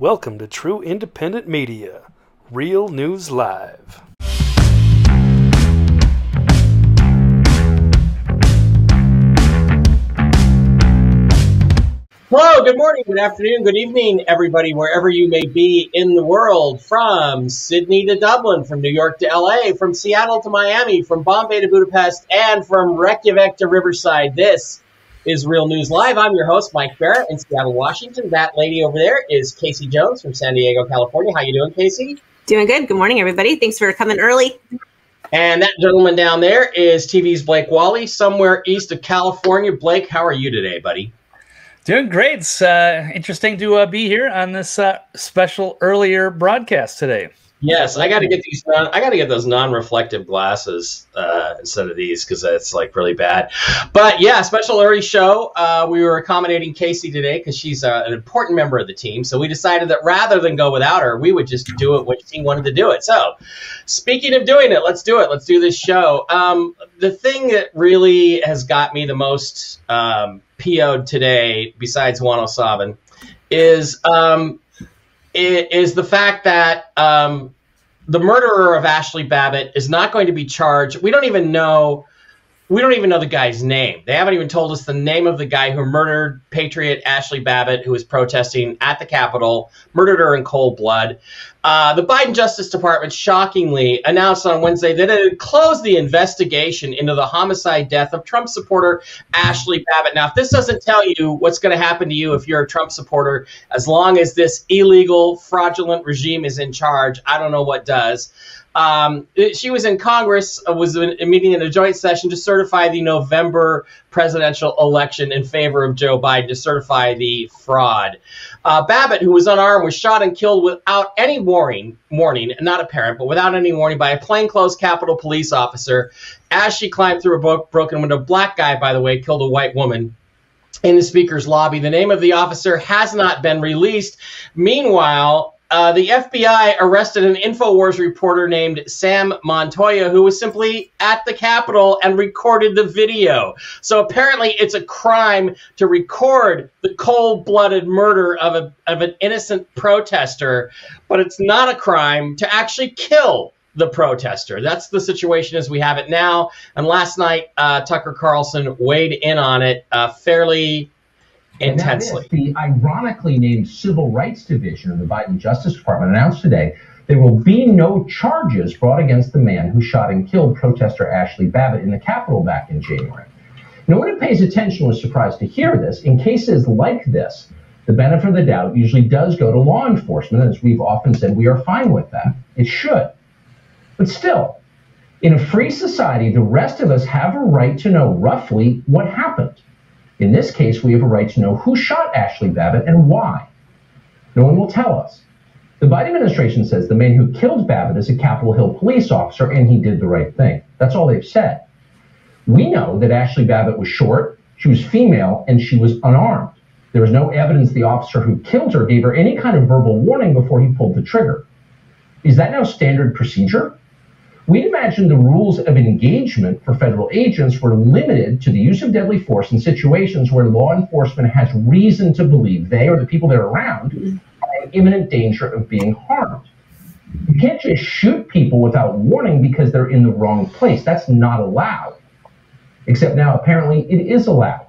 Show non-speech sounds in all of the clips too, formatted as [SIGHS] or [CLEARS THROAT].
Welcome to True Independent Media, Real News Live. Hello, good morning, good afternoon, good evening, everybody, wherever you may be in the world, from Sydney to Dublin, from New York to LA, from Seattle to Miami, from Bombay to Budapest, and from Reykjavik to Riverside. This is Real News Live. I'm your host, Mike Barrett in Seattle, Washington. That lady over there is Casey Jones from San Diego, California. How you doing, Casey? Doing good. Good morning, everybody. Thanks for coming early. And that gentleman down there is TV's Blake Wally, somewhere east of California. Blake, how are you today, buddy? Doing great. It's uh, interesting to uh, be here on this uh, special earlier broadcast today. Yes, I got to get these. Non, I got to get those non-reflective glasses uh, instead of these because it's like really bad. But yeah, special early show. Uh, we were accommodating Casey today because she's uh, an important member of the team. So we decided that rather than go without her, we would just do it when she wanted to do it. So, speaking of doing it, let's do it. Let's do this show. Um, the thing that really has got me the most um, PO'd today, besides 107, is. Um, is the fact that um, the murderer of Ashli Babbitt is not going to be charged. We don't even know. We don't even know the guy's name. They haven't even told us the name of the guy who murdered Patriot Ashli Babbitt, who was protesting at the Capitol, murdered her in cold blood. Uh, the Biden Justice Department shockingly announced on Wednesday that it had closed the investigation into the homicide death of Trump supporter Ashli Babbitt. Now, if this doesn't tell you what's going to happen to you if you're a Trump supporter, as long as this illegal, fraudulent regime is in charge, I don't know what does. Um, she was in Congress, uh, was in, meeting in a joint session to certify the November presidential election in favor of Joe Biden, to certify the fraud. Uh, Babbitt, who was unarmed, was shot and killed without any warning, warning, not apparent, but without any warning by a plainclothes Capitol police officer as she climbed through a broken window. Black guy, by the way, killed a white woman in the speaker's lobby. The name of the officer has not been released. Meanwhile, uh, the FBI arrested an InfoWars reporter named Sam Montoya who was simply at the Capitol and recorded the video. So apparently, it's a crime to record the cold blooded murder of, a, of an innocent protester, but it's not a crime to actually kill the protester. That's the situation as we have it now. And last night, uh, Tucker Carlson weighed in on it uh, fairly intensely. the ironically named Civil Rights Division of the Biden Justice Department announced today there will be no charges brought against the man who shot and killed protester Ashli Babbitt in the Capitol back in January. No one who pays attention was surprised to hear this. In cases like this, the benefit of the doubt usually does go to law enforcement. As we've often said, we are fine with that. It should. But still, in a free society, the rest of us have a right to know roughly what happened. In this case, we have a right to know who shot Ashli Babbitt and why. No one will tell us. The Biden administration says the man who killed Babbitt is a Capitol Hill police officer and he did the right thing. That's all they've said. We know that Ashli Babbitt was short, she was female, and she was unarmed. There was no evidence the officer who killed her gave her any kind of verbal warning before he pulled the trigger. Is that now standard procedure? We imagined the rules of engagement for federal agents were limited to the use of deadly force in situations where law enforcement has reason to believe they or the people they're around are in imminent danger of being harmed. You can't just shoot people without warning because they're in the wrong place. That's not allowed. Except now, apparently, it is allowed.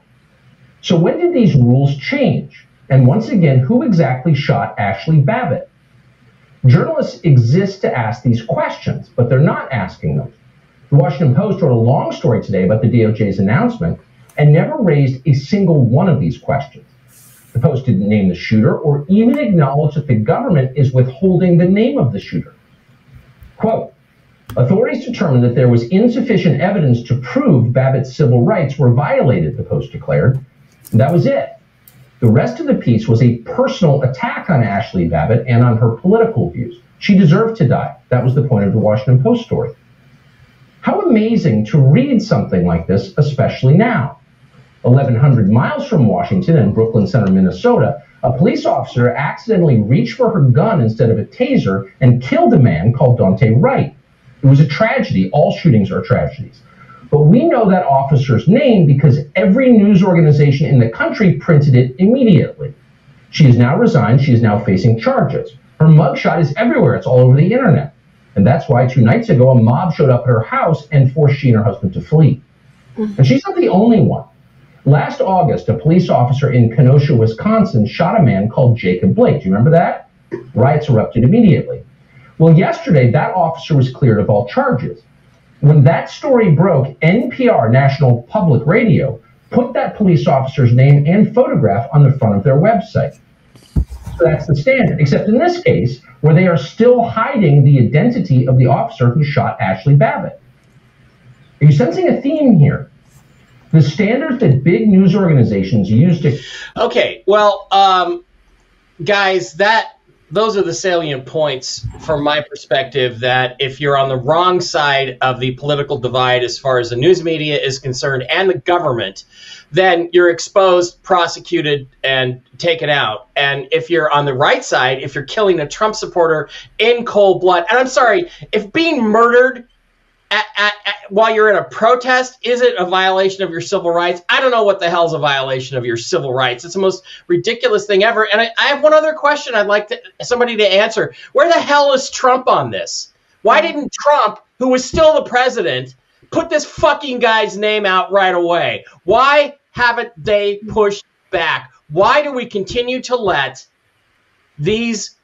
So, when did these rules change? And once again, who exactly shot Ashli Babbitt? Journalists exist to ask these questions, but they're not asking them. The Washington Post wrote a long story today about the DOJ's announcement and never raised a single one of these questions. The Post didn't name the shooter or even acknowledge that the government is withholding the name of the shooter. Quote, authorities determined that there was insufficient evidence to prove Babbitt's civil rights were violated, the Post declared. That was it. The rest of the piece was a personal attack on Ashli Babbitt and on her political views. She deserved to die. That was the point of the Washington Post story. How amazing to read something like this, especially now. 1,100 miles from Washington in Brooklyn Center, Minnesota, a police officer accidentally reached for her gun instead of a taser and killed a man called Daunte Wright. It was a tragedy. All shootings are tragedies. But we know that officer's name because every news organization in the country printed it immediately. She has now resigned. She is now facing charges. Her mugshot is everywhere. It's all over the internet. And that's why two nights ago, a mob showed up at her house and forced she and her husband to flee. Mm-hmm. And she's not the only one. Last August, a police officer in Kenosha, Wisconsin, shot a man called Jacob Blake. Do you remember that? Riots erupted immediately. Well, yesterday, that officer was cleared of all charges. When that story broke, NPR, National Public Radio, put that police officer's name and photograph on the front of their website. So that's the standard. Except in this case, where they are still hiding the identity of the officer who shot Ashli Babbitt. Are you sensing a theme here? The standards that big news organizations use to Okay, well, um, guys, that those are the salient points from my perspective. That if you're on the wrong side of the political divide as far as the news media is concerned and the government, then you're exposed, prosecuted, and taken out. And if you're on the right side, if you're killing a Trump supporter in cold blood, and I'm sorry, if being murdered at, at, at, while you're in a protest, is it a violation of your civil rights? I don't know what the hell's a violation of your civil rights. It's the most ridiculous thing ever. And I, I have one other question I'd like to, somebody to answer. Where the hell is Trump on this? Why mm-hmm. didn't Trump, who was still the president, put this fucking guy's name out right away? Why haven't they pushed back? Why do we continue to let these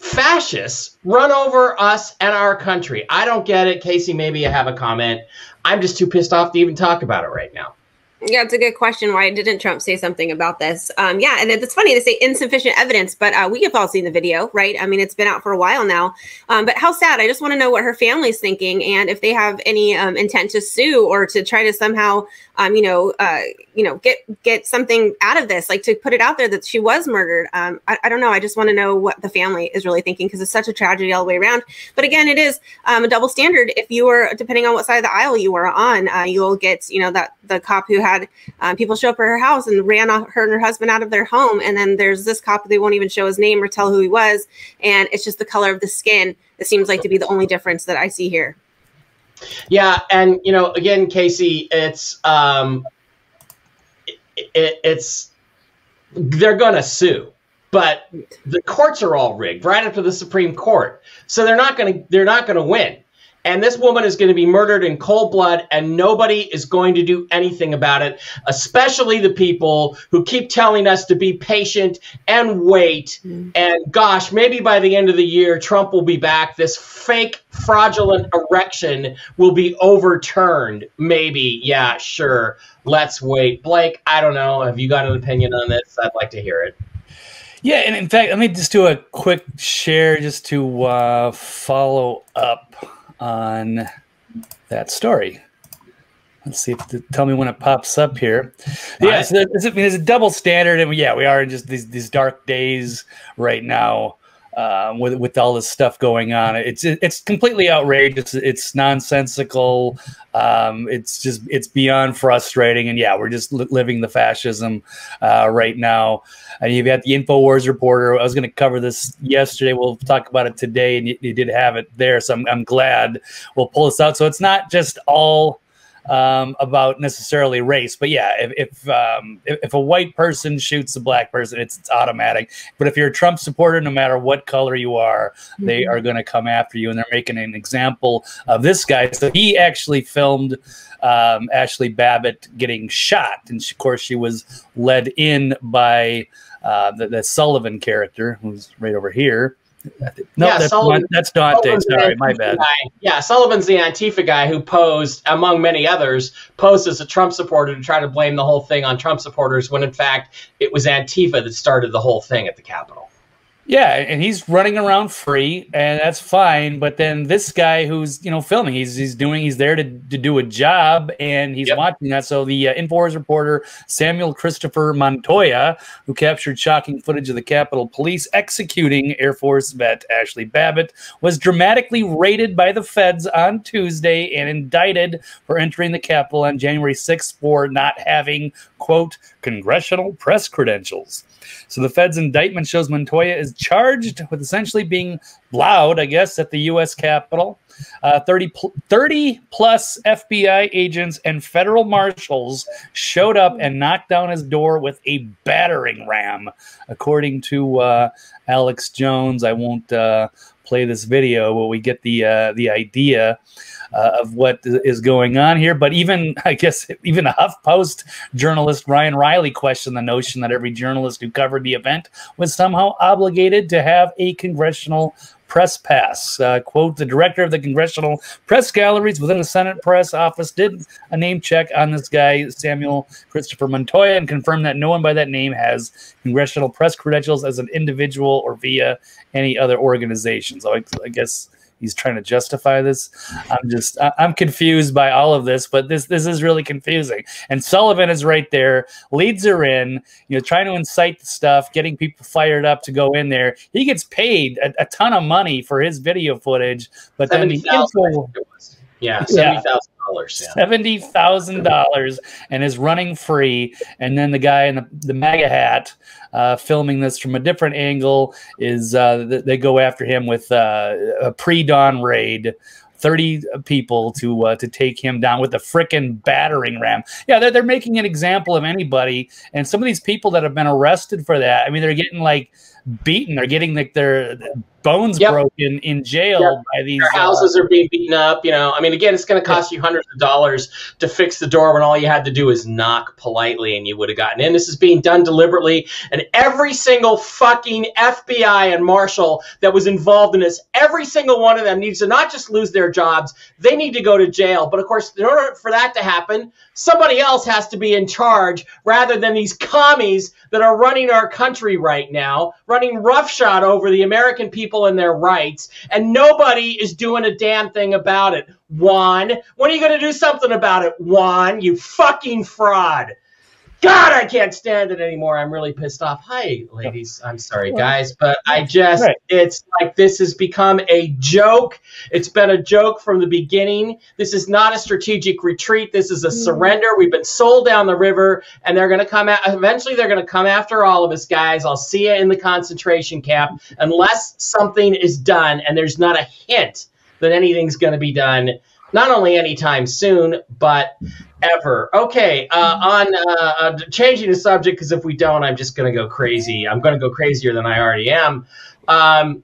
fascists run over us and our country. I don't get it. Casey, maybe you have a comment. I'm just too pissed off to even talk about it right now. Yeah, it's a good question. Why didn't Trump say something about this? Um, yeah, and it's funny to say insufficient evidence, but uh, we have all seen the video, right? I mean, it's been out for a while now. Um, but how sad! I just want to know what her family's thinking, and if they have any um, intent to sue or to try to somehow, um, you know, uh, you know, get get something out of this, like to put it out there that she was murdered. Um, I, I, don't know. I just want to know what the family is really thinking because it's such a tragedy all the way around. But again, it is um, a double standard. If you are, depending on what side of the aisle you are on, uh, you'll get, you know, that the cop who had um, people show up at her house and ran her and her husband out of their home. And then there's this cop, they won't even show his name or tell who he was. And it's just the color of the skin. It seems like to be the only difference that I see here. Yeah. And, you know, again, Casey, it's, um, it, it's, they're going to sue but the courts are all rigged right up to the Supreme Court. So they're not going to they're not going to win and this woman is going to be murdered in cold blood and nobody is going to do anything about it especially the people who keep telling us to be patient and wait. Mm. and gosh maybe by the end of the year trump will be back. This fake fraudulent erection will be overturned. Maybe. Yeah sure. Let's wait. Blake i don't know. Have you got an opinion on this? I'd like to hear it. Yeah, and in fact, let me just do a quick share just to uh, follow up on that story. Let's see if the, tell me when it pops up here. Yeah, so it's, I mean, it's a double standard, and yeah, we are in just these these dark days right now um, with with all this stuff going on. It's it's completely outrageous. It's nonsensical. Um, it's just it's beyond frustrating. And yeah, we're just li- living the fascism uh, right now. And you've got the Infowars reporter. I was going to cover this yesterday. We'll talk about it today, and you, you did have it there. So I'm, I'm glad we'll pull this out. So it's not just all um, about necessarily race, but yeah, if if, um, if, if a white person shoots a black person, it's, it's automatic. But if you're a Trump supporter, no matter what color you are, mm-hmm. they are going to come after you, and they're making an example of this guy. So he actually filmed um, Ashli Babbitt getting shot, and she, of course she was led in by uh, the, the Sullivan character, who's right over here. No, yeah, that's, Sullivan, that's Dante. Sullivan's Sorry, my bad. Guy. Yeah, Sullivan's the Antifa guy who posed, among many others, posed as a Trump supporter to try to blame the whole thing on Trump supporters when in fact it was Antifa that started the whole thing at the Capitol. Yeah, and he's running around free, and that's fine. But then this guy who's you know filming, he's he's doing he's there to, to do a job, and he's yep. watching that. So the uh, Infowars reporter Samuel Christopher Montoya, who captured shocking footage of the Capitol Police executing Air Force vet Ashli Babbitt, was dramatically raided by the feds on Tuesday and indicted for entering the Capitol on January 6th for not having quote congressional press credentials. So the Fed's indictment shows Montoya is charged with essentially being loud, I guess, at the U.S. Capitol. Uh, 30, pl- 30 plus FBI agents and federal marshals showed up and knocked down his door with a battering ram, according to uh, Alex Jones. I won't uh, play this video, where we get the uh, the idea uh, of what is going on here. But even, [LAUGHS] I guess, even a HuffPost journalist, Ryan Reilly, questioned the notion that every journalist who covered the event was somehow obligated to have a congressional press pass. Uh, quote, the director of the congressional press galleries within the Senate press office did a name check on this guy, Samuel Christopher Montoya, and confirmed that no one by that name has congressional press credentials as an individual or via any other organization. So I, I guess he's trying to justify this. I'm just I'm confused by all of this, but this this is really confusing. And Sullivan is right there, leads her in, you know, trying to incite the stuff, getting people fired up to go in there. He gets paid a, a ton of money for his video footage, but then the info, yeah, seventy thousand Seventy thousand dollars, and is running free. And then the guy in the, the MAGA hat, uh, filming this from a different angle, is uh, they go after him with uh, a pre-dawn raid. 30 people to uh, to take him down with a freaking battering ram. Yeah, they're, they're making an example of anybody. And some of these people that have been arrested for that, I mean, they're getting like beaten. They're getting like their bones yep. broken in jail yep. by these Their houses uh, are being beaten up. You know, I mean, again, it's going to cost you hundreds of dollars to fix the door when all you had to do is knock politely and you would have gotten in. This is being done deliberately, and every single fucking FBI and marshal that was involved in this, every single one of them needs to not just lose their jobs, they need to go to jail. But of course, in order for that to happen, somebody else has to be in charge rather than these commies that are running our country right now, running roughshod over the American people and their rights, and nobody is doing a damn thing about it. Juan, when are you going to do something about it, Juan? You fucking fraud. God, I can't stand it anymore. I'm really pissed off. Hi, ladies. I'm sorry, guys, but I just, it's like this has become a joke. It's been a joke from the beginning. This is not a strategic retreat. This is a mm. surrender. We've been sold down the river, and they're going to come out. Eventually, they're going to come after all of us, guys. I'll see you in the concentration camp unless something is done, and there's not a hint that anything's going to be done not only anytime soon, but ever. Okay, uh, on uh, uh, changing the subject, because if we don't, I'm just going to go crazy. I'm going to go crazier than I already am. Um,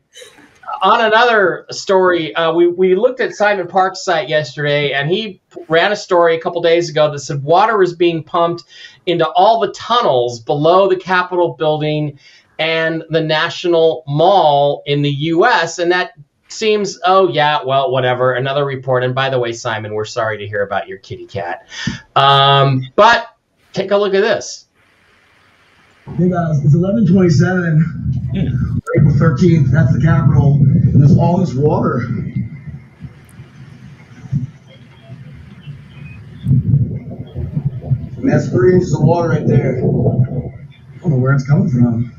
on another story, uh, we, we looked at Simon Park's site yesterday, and he ran a story a couple days ago that said water is being pumped into all the tunnels below the Capitol building and the National Mall in the U.S., and that seems oh yeah well whatever another report. And by the way simon we're sorry to hear about your kitty cat. Um, but take a look at this. Hey guys it's 1127 april 13th that's the Capitol and there's all this water. And that's three inches of water right there. I don't know where it's coming from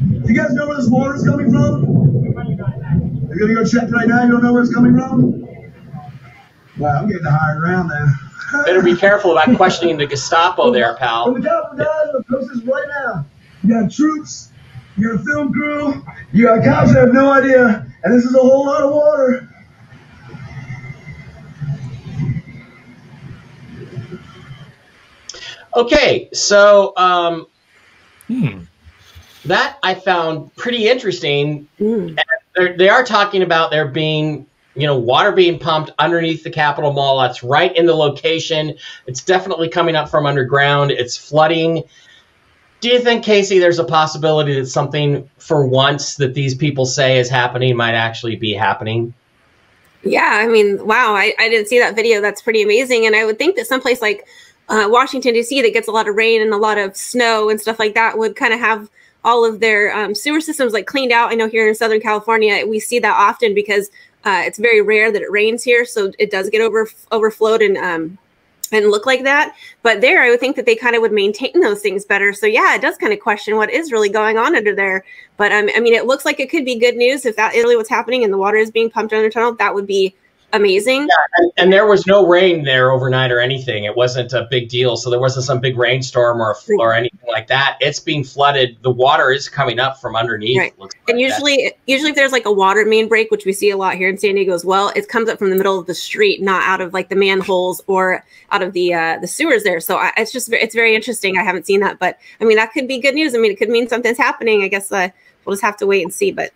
you guys know where this water is coming from? You're gonna go check right now. You don't know where it's coming from? Wow, I'm getting the higher ground now. [LAUGHS] Better be careful about questioning the Gestapo there, pal. From the top, guys, the post this right now. You got troops, you got a film crew, you got cops that have no idea, and this is a whole lot of water. Okay, so um, hmm that I found pretty interesting. Mm. They are talking about there being, you know, water being pumped underneath the Capitol Mall. That's right in the location. It's definitely coming up from underground. It's flooding. Do you think, Casey, there's a possibility that something for once that these people say is happening might actually be happening? Yeah, I mean, wow, I, I didn't see that video. That's pretty amazing. And I would think that someplace like uh, Washington, D.C., that gets a lot of rain and a lot of snow and stuff like that would kind of have all of their um, sewer systems like cleaned out. I know here in Southern California, we see that often because uh, it's very rare that it rains here, so it does get over overflowed and um, and look like that. But there, I would think that they kind of would maintain those things better. So yeah, it does kind of question what is really going on under there. But um, I mean, it looks like it could be good news if that is really what's happening and the water is being pumped under the tunnel. That would be amazing. Yeah, and, and, there was no rain there overnight or anything. It wasn't a big deal. So there wasn't some big rainstorm or or anything like that. It's being flooded. The water is coming up from underneath. Right. and usually, that. usually if there's like a water main break, which we see a lot here in San Diego as well, it comes up from the middle of the street, not out of like the manholes or out of the uh, the sewers there. So I, it's just it's very interesting. I haven't seen that, but I mean that could be good news. I mean it could mean something's happening. I guess uh, we'll just have to wait and see. But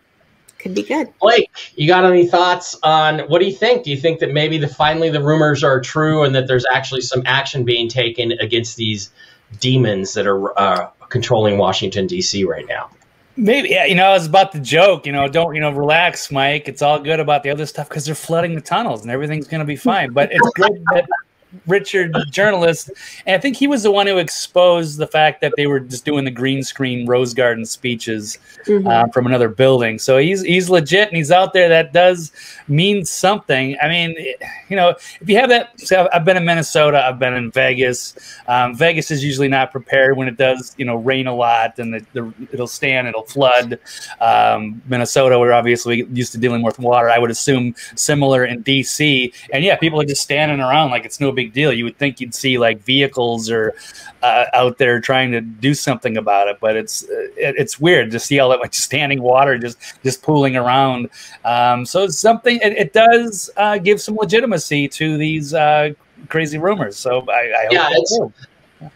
could be good. Blake, you got any thoughts on what do you think? Do you think that maybe the finally the rumors are true and that there's actually some action being taken against these demons that are uh, controlling Washington D.C. right now? Maybe yeah, you know, I was about the joke. You know, don't you know, relax, Mike. It's all good about the other stuff because they're flooding the tunnels and everything's going to be fine. But it's good that Richard journalist, and I think he was the one who exposed the fact that they were just doing the green screen rose garden speeches mm-hmm. uh, from another building. So he's he's legit and he's out there. That does mean something. I mean, you know, if you have that, so I've been in Minnesota, I've been in Vegas. Um, Vegas is usually not prepared when it does, you know, rain a lot and the, the it'll stand, it'll flood. Um, Minnesota, we're obviously used to dealing with water. I would assume similar in DC, and yeah, people are just standing around like it's no big big deal. You would think you'd see like vehicles or uh, out there trying to do something about it, but it's it, it's weird to see all that like [LAUGHS] standing water just just pooling around. Um, so it's something it, it does uh, give some legitimacy to these uh, crazy rumors. So I, I yeah, it's,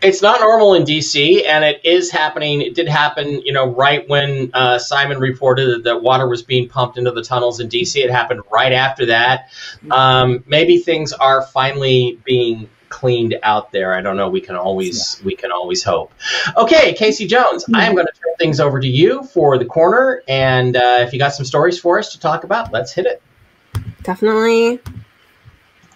it's not normal in DC, and it is happening. It did happen, you know, right when uh, Simon reported that water was being pumped into the tunnels in DC. It happened right after that. Um, maybe things are finally being cleaned out there. I don't know. We can always yeah. we can always hope. Okay, Casey Jones, mm-hmm. I am going to turn things over to you for the corner, and uh, if you got some stories for us to talk about, let's hit it. Definitely.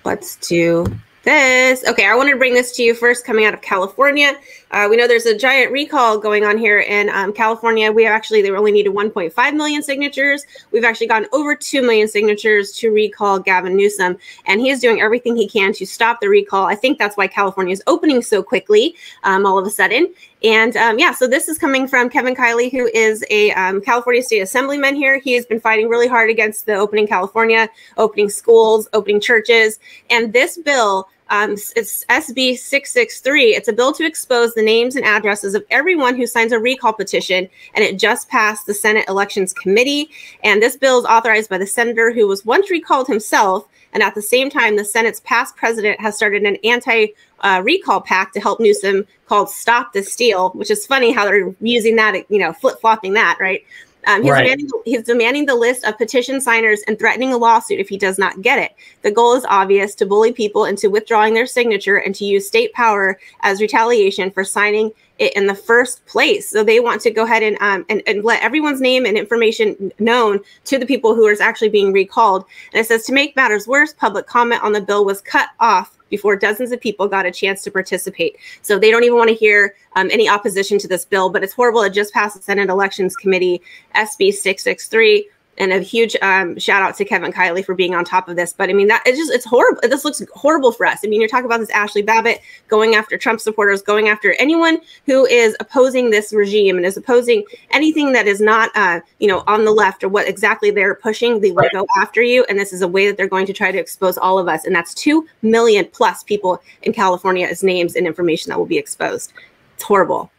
Let's do this. Okay, I wanted to bring this to you first coming out of California. Uh, we know there's a giant recall going on here in um, California. We actually, they only needed 1.5 million signatures. We've actually gotten over 2 million signatures to recall Gavin Newsom, and he is doing everything he can to stop the recall. I think that's why California is opening so quickly um, all of a sudden. And um, yeah, so this is coming from Kevin Kiley, who is a um, California State Assemblyman here. He has been fighting really hard against the opening California, opening schools, opening churches. And this bill um, it's SB 663. It's a bill to expose the names and addresses of everyone who signs a recall petition, and it just passed the Senate Elections Committee. And this bill is authorized by the senator who was once recalled himself. And at the same time, the Senate's past president has started an anti uh, recall pact to help Newsom called Stop the Steal, which is funny how they're using that, you know, flip flopping that, right? Um, he's, right. demanding, he's demanding the list of petition signers and threatening a lawsuit if he does not get it. The goal is obvious to bully people into withdrawing their signature and to use state power as retaliation for signing it in the first place. So they want to go ahead and, um, and, and let everyone's name and information known to the people who are actually being recalled. And it says to make matters worse, public comment on the bill was cut off before dozens of people got a chance to participate. So they don't even want to hear um, any opposition to this bill, but it's horrible. It just passed the Senate Elections Committee, SB 663 and a huge um, shout out to Kevin Kiley for being on top of this. But I mean, that it's just it's horrible. This looks horrible for us. I mean, you're talking about this Ashli Babbitt going after Trump supporters, going after anyone who is opposing this regime and is opposing anything that is not, uh, you know, on the left or what exactly they're pushing. They will right. go after you, and this is a way that they're going to try to expose all of us. And that's two million plus people in California as names and information that will be exposed. It's horrible.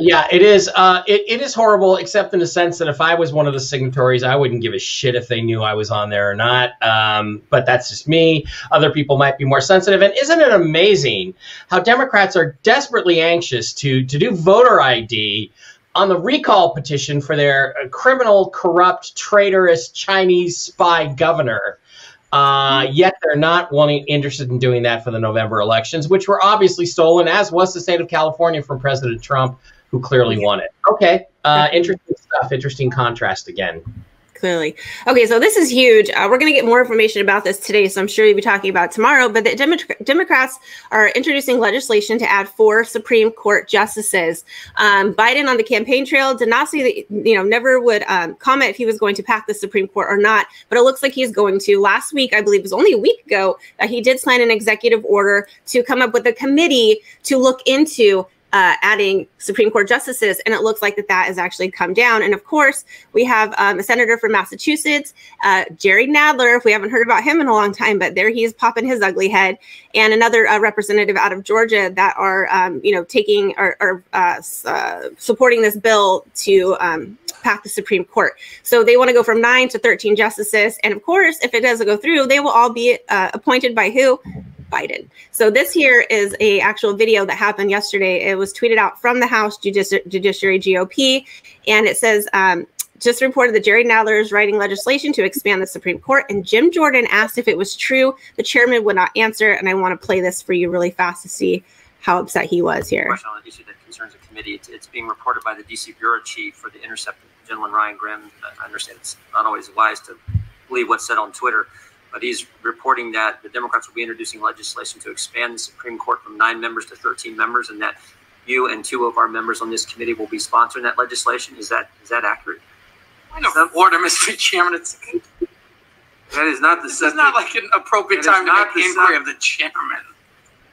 Yeah, it is. Uh, it, it is horrible, except in the sense that if I was one of the signatories, I wouldn't give a shit if they knew I was on there or not. Um, but that's just me. Other people might be more sensitive. And isn't it amazing how Democrats are desperately anxious to to do voter ID on the recall petition for their uh, criminal, corrupt, traitorous Chinese spy governor? Uh, yet they're not wanting interested in doing that for the November elections, which were obviously stolen, as was the state of California from President Trump who clearly won it. Okay, uh, interesting stuff. Interesting contrast again. Clearly. Okay, so this is huge. Uh, we're going to get more information about this today, so I'm sure you'll be talking about tomorrow. But the Demo- Democrats are introducing legislation to add four Supreme Court justices. Um, Biden on the campaign trail did not say that, you know, never would um, comment if he was going to pack the Supreme Court or not, but it looks like he's going to. Last week, I believe it was only a week ago, that he did sign an executive order to come up with a committee to look into uh, adding Supreme Court justices, and it looks like that that has actually come down. And of course, we have um, a senator from Massachusetts, uh, Jerry Nadler. If we haven't heard about him in a long time, but there he is popping his ugly head, and another uh, representative out of Georgia that are um, you know taking or, or uh, uh, supporting this bill to um, pass the Supreme Court. So they want to go from nine to thirteen justices, and of course, if it doesn't go through, they will all be uh, appointed by who? Biden. So this here is a actual video that happened yesterday. It was tweeted out from the House Judici- Judiciary GOP, and it says. Um, just reported that Jerry Nadler is writing legislation to expand the Supreme Court, and Jim Jordan asked if it was true. The chairman would not answer, and I want to play this for you really fast to see how upset he was here. Question on an issue that concerns the committee. It's, it's being reported by the DC bureau chief for the Intercept, gentleman Ryan Grim. I understand it's not always wise to believe what's said on Twitter, but he's reporting that the Democrats will be introducing legislation to expand the Supreme Court from nine members to 13 members, and that you and two of our members on this committee will be sponsoring that legislation. Is that is that accurate? Point of order, [LAUGHS] Mr. Chairman. It's, That is not the this is subject. not like an appropriate That is time to make the inquiry sub- of the chairman.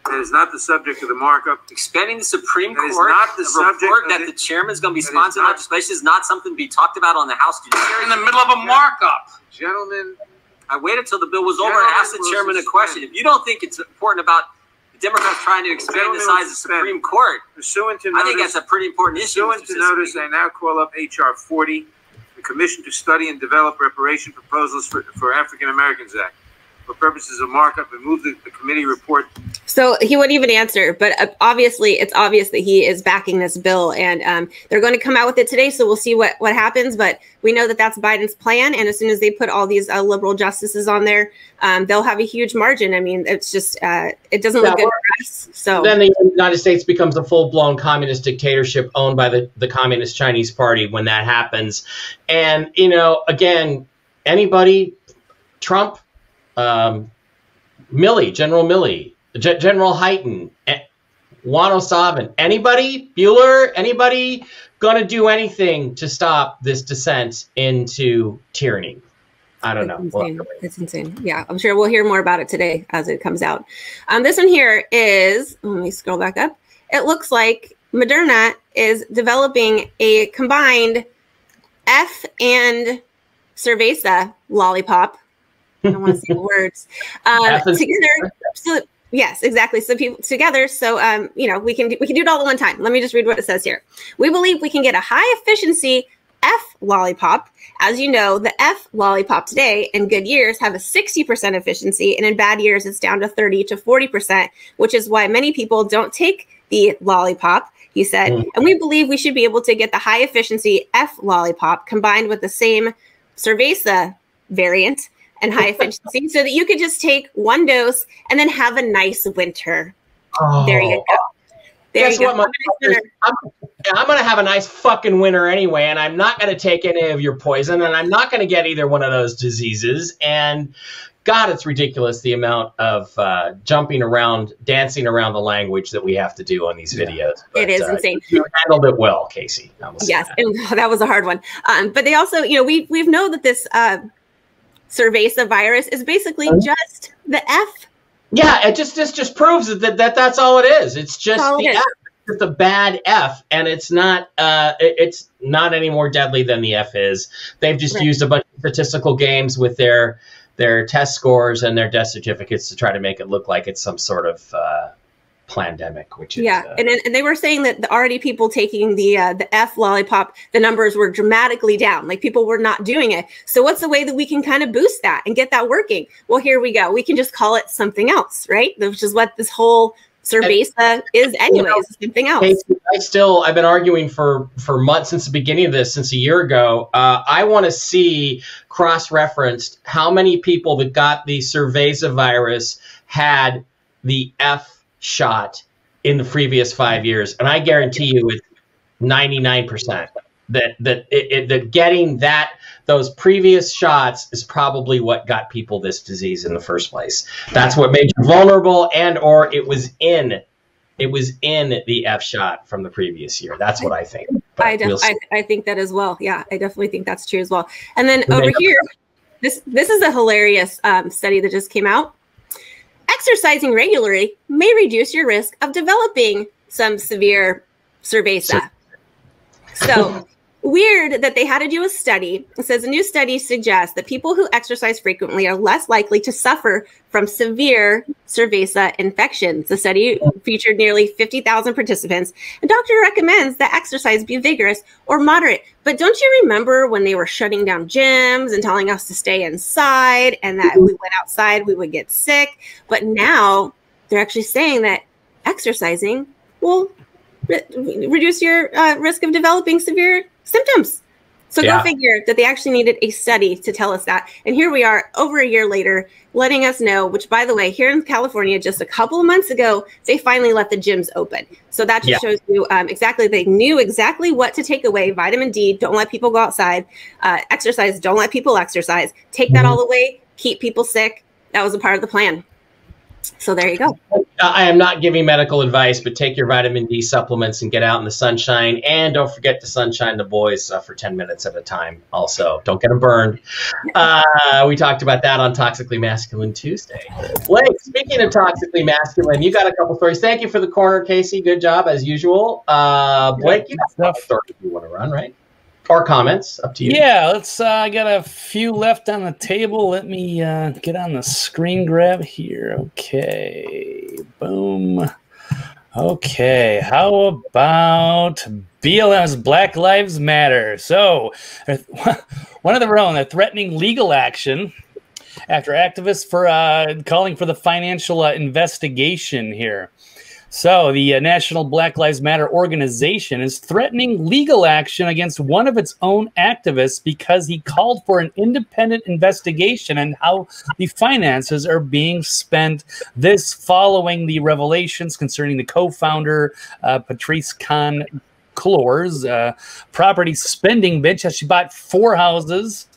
That is not the subject of the markup. Expanding the Supreme That is Court, not the a subject report of that the- the chairman's going to be sponsoring legislation is not something to be talked about on the House You're Judiciary. in the middle of a markup. Gentlemen, I waited till the bill was over and asked the chairman a question. If you don't think it's important about the Democrats trying to expand the size of the. Supreme Court, pursuant to I think that's a pretty important issue. pursuant to notice, I now call up HR 40, the Commission to Study and Develop Reparation Proposals for, for African Americans Act. For purposes of markup, and move the, the committee report So he wouldn't even answer, but uh, obviously it's obvious that he is backing this bill, and um, they're going to come out with it today. So we'll see what what happens. But we know that that's Biden's plan, and as soon as they put all these uh, liberal justices on there, um, they'll have a huge margin. I mean, it's just uh, it doesn't look Yeah, good for us. So Then the United States becomes a full blown communist dictatorship owned by the, the Communist Chinese Party when that happens. And, you know, again, anybody, Trump, um, Milley, General Milley, G- General Hyten, Juan O'Savin, anybody, Bueller, anybody going to do anything to stop this descent into tyranny? I don't know. It's We'll insane. wait. It's insane. Yeah, I'm sure we'll hear more about it today as it comes out. Um, this one here is, let me scroll back up. It looks like Moderna is developing a combined F and Cerveza lollipop. I don't want to say the words. Um, together, so yes, exactly. So people together, so um, you know, we can do, we can do it all at one time. Let me just read what it says here. We believe we can get a high efficiency F lollipop. As you know, the F lollipop today in good years have a 60% efficiency, and in bad years, it's down to 30 to 40%, which is why many people don't take the lollipop. He said, Mm. and we believe we should be able to get the high efficiency F lollipop combined with the same Cerveza variant and high efficiency so that you could just take one dose and then have a nice winter. There you go. There Guess you go. what, motherfuckers? I'm, I'm going to have a nice fucking winter anyway, and I'm not going to take any of your poison, and I'm not going to get either one of those diseases. And God, it's ridiculous the amount of uh, jumping around, dancing around the language that we have to do on these videos. It is uh, insane. You handled it well, Casey. I will say Yes, that. and [LAUGHS] that was a hard one. Um, but they also, you know, we we've know that this uh, Cerveza virus is basically just the F. Yeah, it just this just proves that, that that's all it is. It's just the is. F. It's a bad F, and it's not. Uh, it's not any more deadly than the F is. They've just Right. used a bunch of statistical games with their their test scores and their death certificates to try to make it look like it's some sort of uh, pandemic, which is Yeah, uh, and and they were saying that the already people taking the uh, the F lollipop, the numbers were dramatically down. Like people were not doing it. So what's the way that we can kind of boost that and get that working? Well, here we go. We can just call it something else, right? Which is what this whole Cerveza is, anyways. something else. I still I've been arguing for for months since the beginning of this, since a year ago. Uh, I want to see cross referenced how many people that got the Cerveza virus had the F shot in the previous five years, and I guarantee you it's ninety nine percent that that it, it, that getting that those previous shots is probably what got people this disease in the first place. That's what made you vulnerable, and or it was in it was in the F shot from the previous year. That's what I think. I, def- we'll. I I think that as well. Yeah, I definitely think that's true as well. And then over here, this this is a hilarious um, study that just came out. Exercising regularly may reduce your risk of developing some severe cerveza. So weird that they had to do a study. It says a new study suggests that people who exercise frequently are less likely to suffer from severe cerveza infections. The study featured nearly 50,000 participants. A doctor recommends that exercise be vigorous or moderate. But don't you remember when they were shutting down gyms and telling us to stay inside and that if we went outside, we would get sick? But now they're actually saying that exercising will re- reduce your uh, risk of developing severe symptoms. So Yeah. go figure that they actually needed a study to tell us that. And here we are over a year later, letting us know, which by the way, here in California, just a couple of months ago, they finally let the gyms open. So that just Yeah. shows you um, exactly, they knew exactly what to take away. Vitamin D, don't let people go outside. Uh, exercise, don't let people exercise. Take that all away, keep people sick. That was a part of the plan. So there you go. I am not giving medical advice, but take your vitamin D supplements and get out in the sunshine. And don't forget to sunshine the boys uh, for 10 minutes at a time. Also, don't get them burned. Uh, we talked about that on Toxically Masculine Tuesday. Blake, speaking of toxically masculine, you got a couple stories. Thank you for the corner, Casey. Good job as usual. Uh, Blake, you got a couple stories you want to run, right? Or comments, up to you. Yeah, let's. Uh, I got a few left on the table. Let me uh, get on the screen grab here. Okay, boom. Okay, how about BLM's Black Lives Matter? So, [LAUGHS] one of their own, they're threatening legal action after activists for uh, calling for the financial uh, investigation here. So, the uh, National Black Lives Matter organization is threatening legal action against one of its own activists because he called for an independent investigation and how the finances are being spent. This following the revelations concerning the co founder, uh, Patrisse Khan Cullors, uh, property spending bitch, as she bought four houses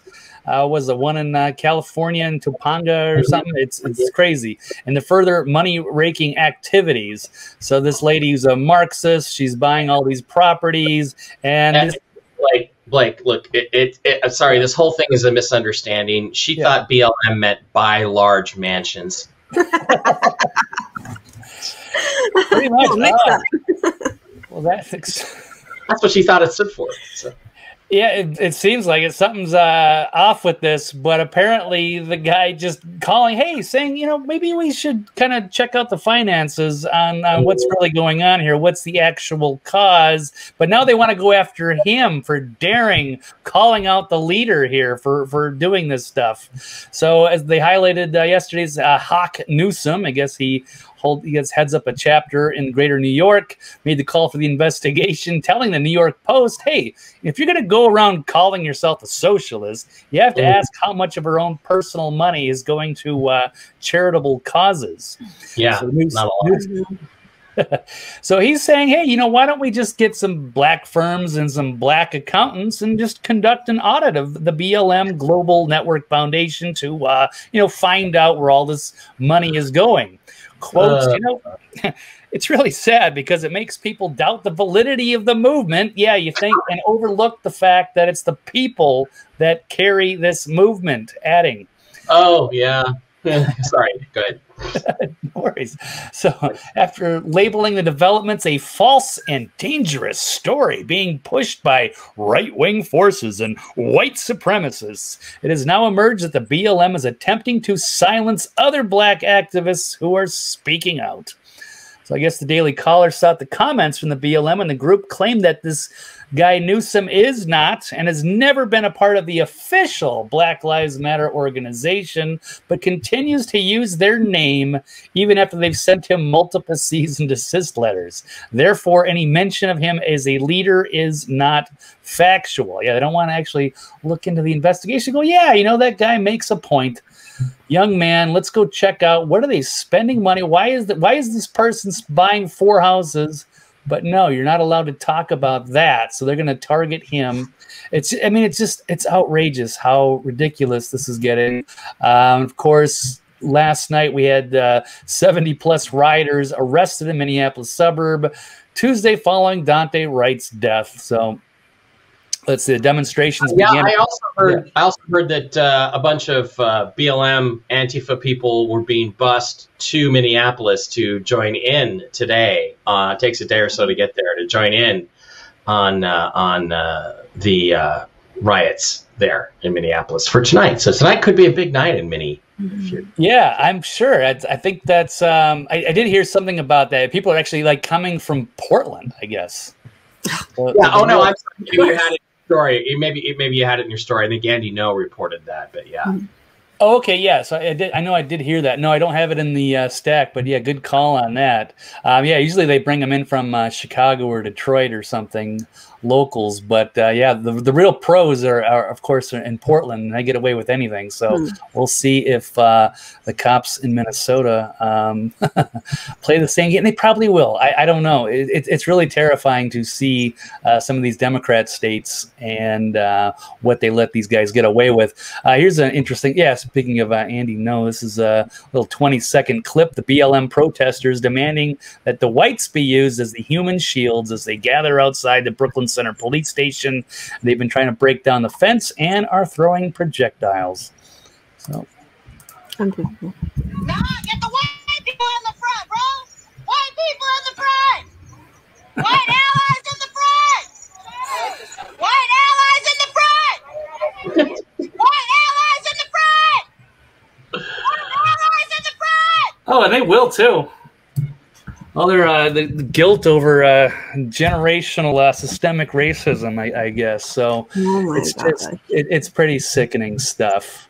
uh, was the one in uh, California in Topanga or something. It's it's crazy. And the further money raking activities. So this lady who's a Marxist, she's buying all these properties, and And this, Blake, Blake, look, it, it, it, sorry, this whole thing is a misunderstanding. She Yeah. thought BLM meant buy large mansions. [LAUGHS] pretty much. Mix ah, well, that ex- That's what she thought it stood for. So. Yeah, it, it seems like it. Something's uh, off with this, but apparently the guy just calling, hey, saying, you know, maybe we should kind of check out the finances on, what's really going on here. What's the actual cause? But now they want to go after him for daring, calling out the leader here for for doing this stuff. So as they highlighted uh, yesterday's uh, Hawk Newsom, I guess he hold he gets heads up a chapter in Greater New York, made the call for the investigation, telling the New York Post, hey, if you're going to go around calling yourself a socialist, you have to Mhm. ask how much of her own personal money is going to uh, charitable causes. Yeah, So News- not a lot. News- [LAUGHS] so he's saying, hey, you know, why don't we just get some black firms and some black accountants and just conduct an audit of the BLM Global Network Foundation to, uh, you know, find out where all this money is going. Quotes, Uh. you know, [LAUGHS] it's really sad because it makes people doubt the validity of the movement. Yeah, you think, and overlook the fact that it's the people that carry this movement. Adding, Oh, yeah. [LAUGHS] sorry, go ahead. [LAUGHS] No worries. So, after labeling the developments a false and dangerous story being pushed by right wing forces and white supremacists, it has now emerged that the BLM is attempting to silence other black activists who are speaking out. So, I guess the Daily Caller sought the comments from the BLM, and the group claimed that this guy Newsom is not and has never been a part of the official Black Lives Matter organization, but continues to use their name even after they've sent him multiple [LAUGHS] cease and desist letters. Therefore, any mention of him as a leader is not factual. Yeah, they don't want to actually look into the investigation. Go, yeah, you know, that guy makes a point. Young man, let's go check out what are they spending money? Why is that? Why is this person buying four houses? But no, you're not allowed to talk about that. So they're going to target him. It's, I mean, it's just, it's outrageous how ridiculous this is getting. Um, of course, last night we had uh, 70 plus rioters arrested in Minneapolis suburb Tuesday following Daunte Wright's death. So let's see, the demonstrations Yeah, began. I also heard. I also heard that uh, a bunch of uh, BLM Antifa people were being bussed to Minneapolis to join in today. Uh, it takes a day or so to get there to join in on uh, on uh, the uh, riots there in Minneapolis for tonight. So tonight could be a big night in Minnie. Yeah, I'm sure. I, I think that's. Um, I, I did hear something about that. People are actually like coming from Portland, I guess. So- yeah. Oh no, I'm [LAUGHS] sorry. You had it story. Maybe maybe you had it in your story. I think Andy Ngo reported that, but yeah. Oh, okay, yeah. So I did. I know I did hear that. No, I don't have it in the uh, stack, but yeah, good call on that. Um, yeah, usually they bring them in from uh, Chicago or Detroit or something, locals. But uh, yeah, the the real pros are, are of course in Portland. and They get away with anything. So Hmm. we'll see if uh, the cops in Minnesota um, [LAUGHS] play the same game. They probably will. I, I don't know. It, it, it's really terrifying to see uh, some of these Democrat states and uh, what they let these guys get away with. Uh, here's an interesting. Yeah, speaking of uh, Andy, no, this is a little 20 second clip. The BLM protesters demanding that the whites be used as the human shields as they gather outside the Brooklyn Center police station. They've been trying to break down the fence and are throwing projectiles. So Unbelievable. Nah, get the white people in the front, bro. White people in the front. White allies in the front. White allies in the front. White allies in the front. White allies in the front. Oh, and they will too. Well, they're uh, the, the guilt over uh, generational uh, systemic racism, I, I guess. So Oh it's god. just it, it's pretty sickening stuff.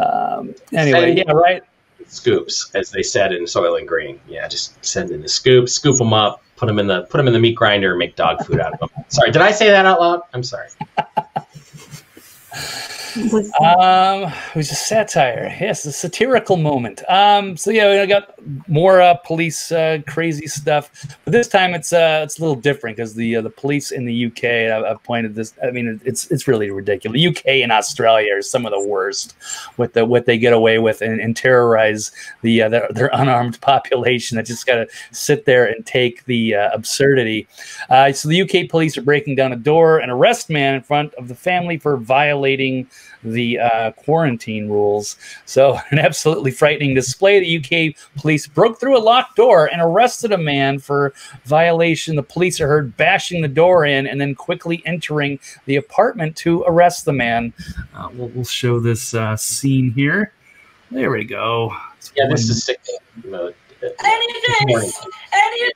Um, anyway, And- yeah, right. scoops, as they said in Soylent Green. Yeah, just send in the scoops, scoop them up, put them in the put them in the meat grinder, and make dog food out of them. Sorry, did I say that out loud? I'm sorry. [LAUGHS] Um, it was a satire. Yes, a satirical moment. Um, so yeah, we got more uh, police uh, crazy stuff, but this time it's uh, it's a little different because the uh, the police in the UK. I've, I've pointed this. I mean, it's it's really ridiculous. UK and Australia are some of the worst with the what they get away with and, and terrorize the uh, their, their unarmed [LAUGHS] population that just got to sit there and take the uh, absurdity. Uh, so the UK police are breaking down a door and arrest man in front of the family for violating the uh, quarantine rules. So, [LAUGHS] an absolutely frightening display. The UK police broke through a locked door and arrested a man for violation. The police are heard bashing the door in and then quickly entering the apartment to arrest the man. Uh, we'll, we'll show this uh, scene here. There we go. Yeah, this is sick mode. Any of this, any of this, any of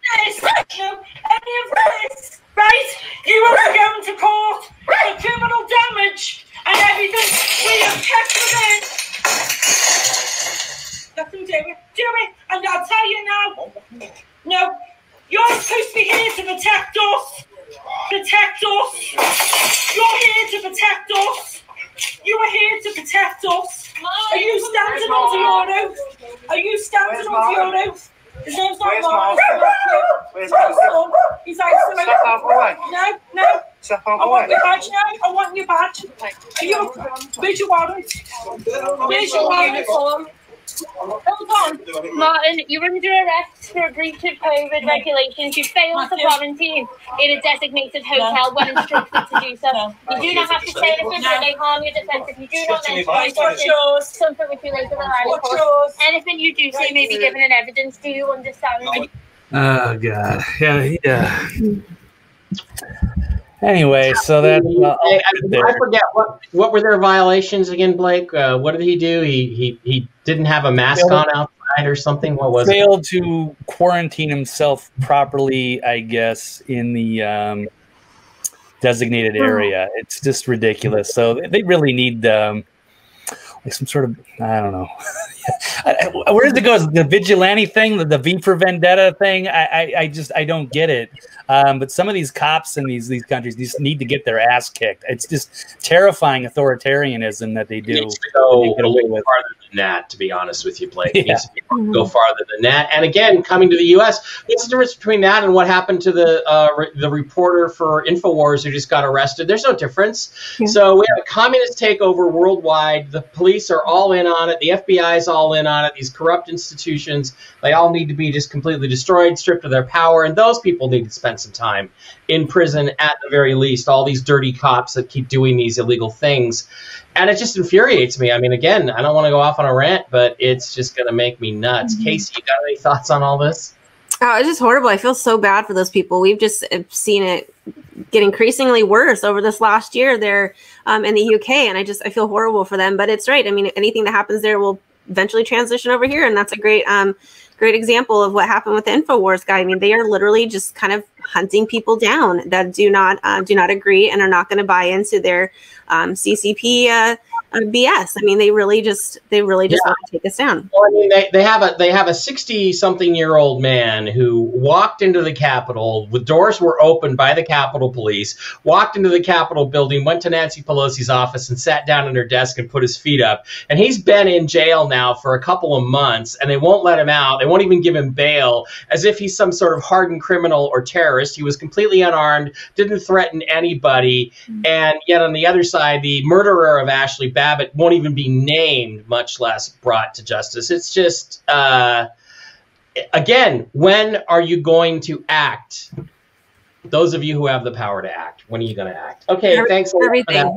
this, right? You are going to court for criminal damage and evidence we have kept within. Nothing do it, do it, and I'll tell you now. No, you're supposed to be here to protect us. Protect us. You're here to protect us. You are here to protect us. Are you standing on your oath? Are you standing on your oath? His name's not Where's Mark. Where's He's Son. He's isolated. Step out of the way. No, no. Step I want of your the badge now. I want your badge. Are you? Where's your warrant? Where's your uniform? Hold on. Martin, you're under arrest for a breach of COVID regulations. You failed to quarantine in a designated hotel when instructed to do so. You do not have to say anything that may harm your defence if you do not mention anything, something which relates to the line of What's course. yours? Anything you do say may be given in evidence. Do you understand? Oh God, yeah, yeah. Anyway, so that uh, I, I, I forget what what were their violations again, Blake. Uh, what did he do? He he he didn't have a mask Failed- on outside or something. What was it? failed to quarantine himself properly, I guess, in the um, designated area. It's just ridiculous. So they really need um, like some sort of I don't know. [LAUGHS] Where does it go? The vigilante thing, the, the V for Vendetta thing. I, I, I just I don't get it. Um, but some of these cops in these these countries just need to get their ass kicked. It's just terrifying authoritarianism that they do. go They get a away little with. farther that, to be honest with you, Blake. Yeah. needs to go farther than that. And again, coming to the U.S., what's the difference between that and what happened to the uh, re- the reporter for Infowars who just got arrested? There's no difference. Yeah. So we have a communist takeover worldwide. The police are all in on it. The FBI is all in on it. These corrupt institutions, they all need to be just completely destroyed, stripped of their power, and those people need to spend some time in prison at the very least. All these dirty cops that keep doing these illegal things, and it just infuriates me. I mean, again, I don't want to go off on a rant, but it's just going to make me nuts. Casey, you got any thoughts on all this? Oh, it's just horrible. I feel so bad for those people. We've just uh, seen it get increasingly worse over this last year there um, in the UK, and I just I feel horrible for them. But it's right. I mean, anything that happens there will eventually transition over here, and that's a great um, great example of what happened with the Infowars guy. I mean, they are literally just kind of hunting people down that do not uh, do not agree and are not going to buy into their um, CCP uh, BS. I mean, they really just they really just Yeah. want to take us down. Well, I mean, they, they have a they have a sixty something year old man who walked into the Capitol. The doors were opened by the Capitol Police. Walked into the Capitol building, went to Nancy Pelosi's office, and sat down at her desk and put his feet up. And he's been in jail now for a couple of months, and they won't let him out. They won't even give him bail, as if he's some sort of hardened criminal or terrorist. He was completely unarmed, didn't threaten anybody, and yet on the other side, the murderer of Ashli Babbitt won't even be named, much less brought to justice. It's just, uh, again, when are you going to act? Those of you who have the power to act, when are you going to act? Okay, Every- thanks. a lot for that. everything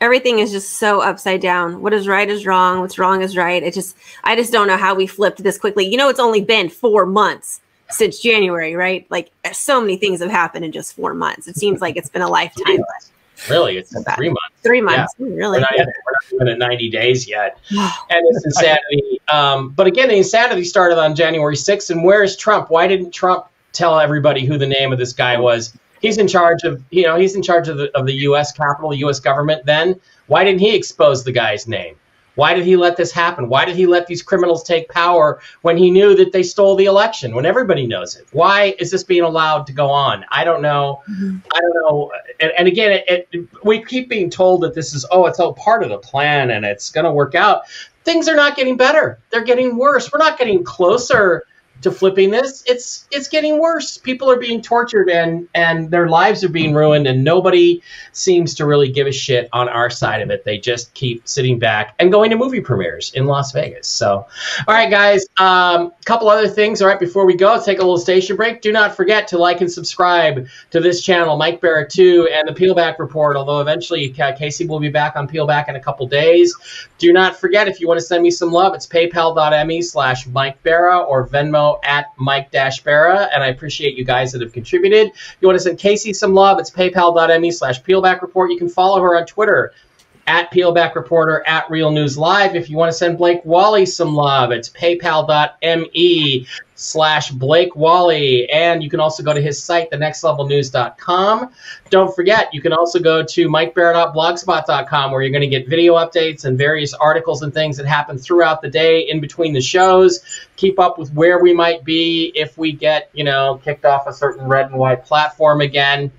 everything is just so upside down what is right is wrong what's wrong is right it just i just don't know how we flipped this quickly you know it's only been four months since january right like so many things have happened in just four months it seems like it's been a lifetime [LAUGHS] Really, it's three months. three months really We're not, yet, we're not even at 90 days yet. [SIGHS] and it's insanity. Um, but again, the insanity started on January 6th. And where is Trump? Why didn't Trump tell everybody who the name of this guy was? He's in charge of, you know, he's in charge of the, of the U.S. Capitol, the U.S. government. Then why didn't he expose the guy's name? Why did he let this happen? Why did he let these criminals take power when he knew that they stole the election? When everybody knows it, why is this being allowed to go on? I don't know. Mm-hmm. I don't know. And, and again, it, it, we keep being told that this is oh, it's all part of the plan and it's going to work out. Things are not getting better; they're getting worse. We're not getting closer to flipping this. It's it's getting worse. People are being tortured and and their lives are being ruined, and nobody seems to really give a shit on our side of it. They just keep sitting back and going to movie premieres in Las Vegas. So, all right, guys. A um, couple other things. All right, before we go, take a little station break. Do not forget to like and subscribe to this channel, Mike Bara 2, and the Peelback Report. Although eventually uh, Casey will be back on Peelback in a couple days. Do not forget if you want to send me some love, it's paypal.me slash Mike Bara or Venmo at Mike Dash Bara. And I appreciate you guys that have contributed. You want to send Casey some love, it's paypal.me slash Peelback Report. You can follow her on Twitter at Peelback Reporter at Real News Live. If you want to send Blake Wally some love, it's paypal.me slash Blake Wally. And you can also go to his site, thenextlevelnews.com. Don't forget, you can also go to mikebara.blogspot.com where you're going to get video updates and various articles and things that happen throughout the day in between the shows. Keep up with where we might be if we get, you know, kicked off a certain red and white platform again.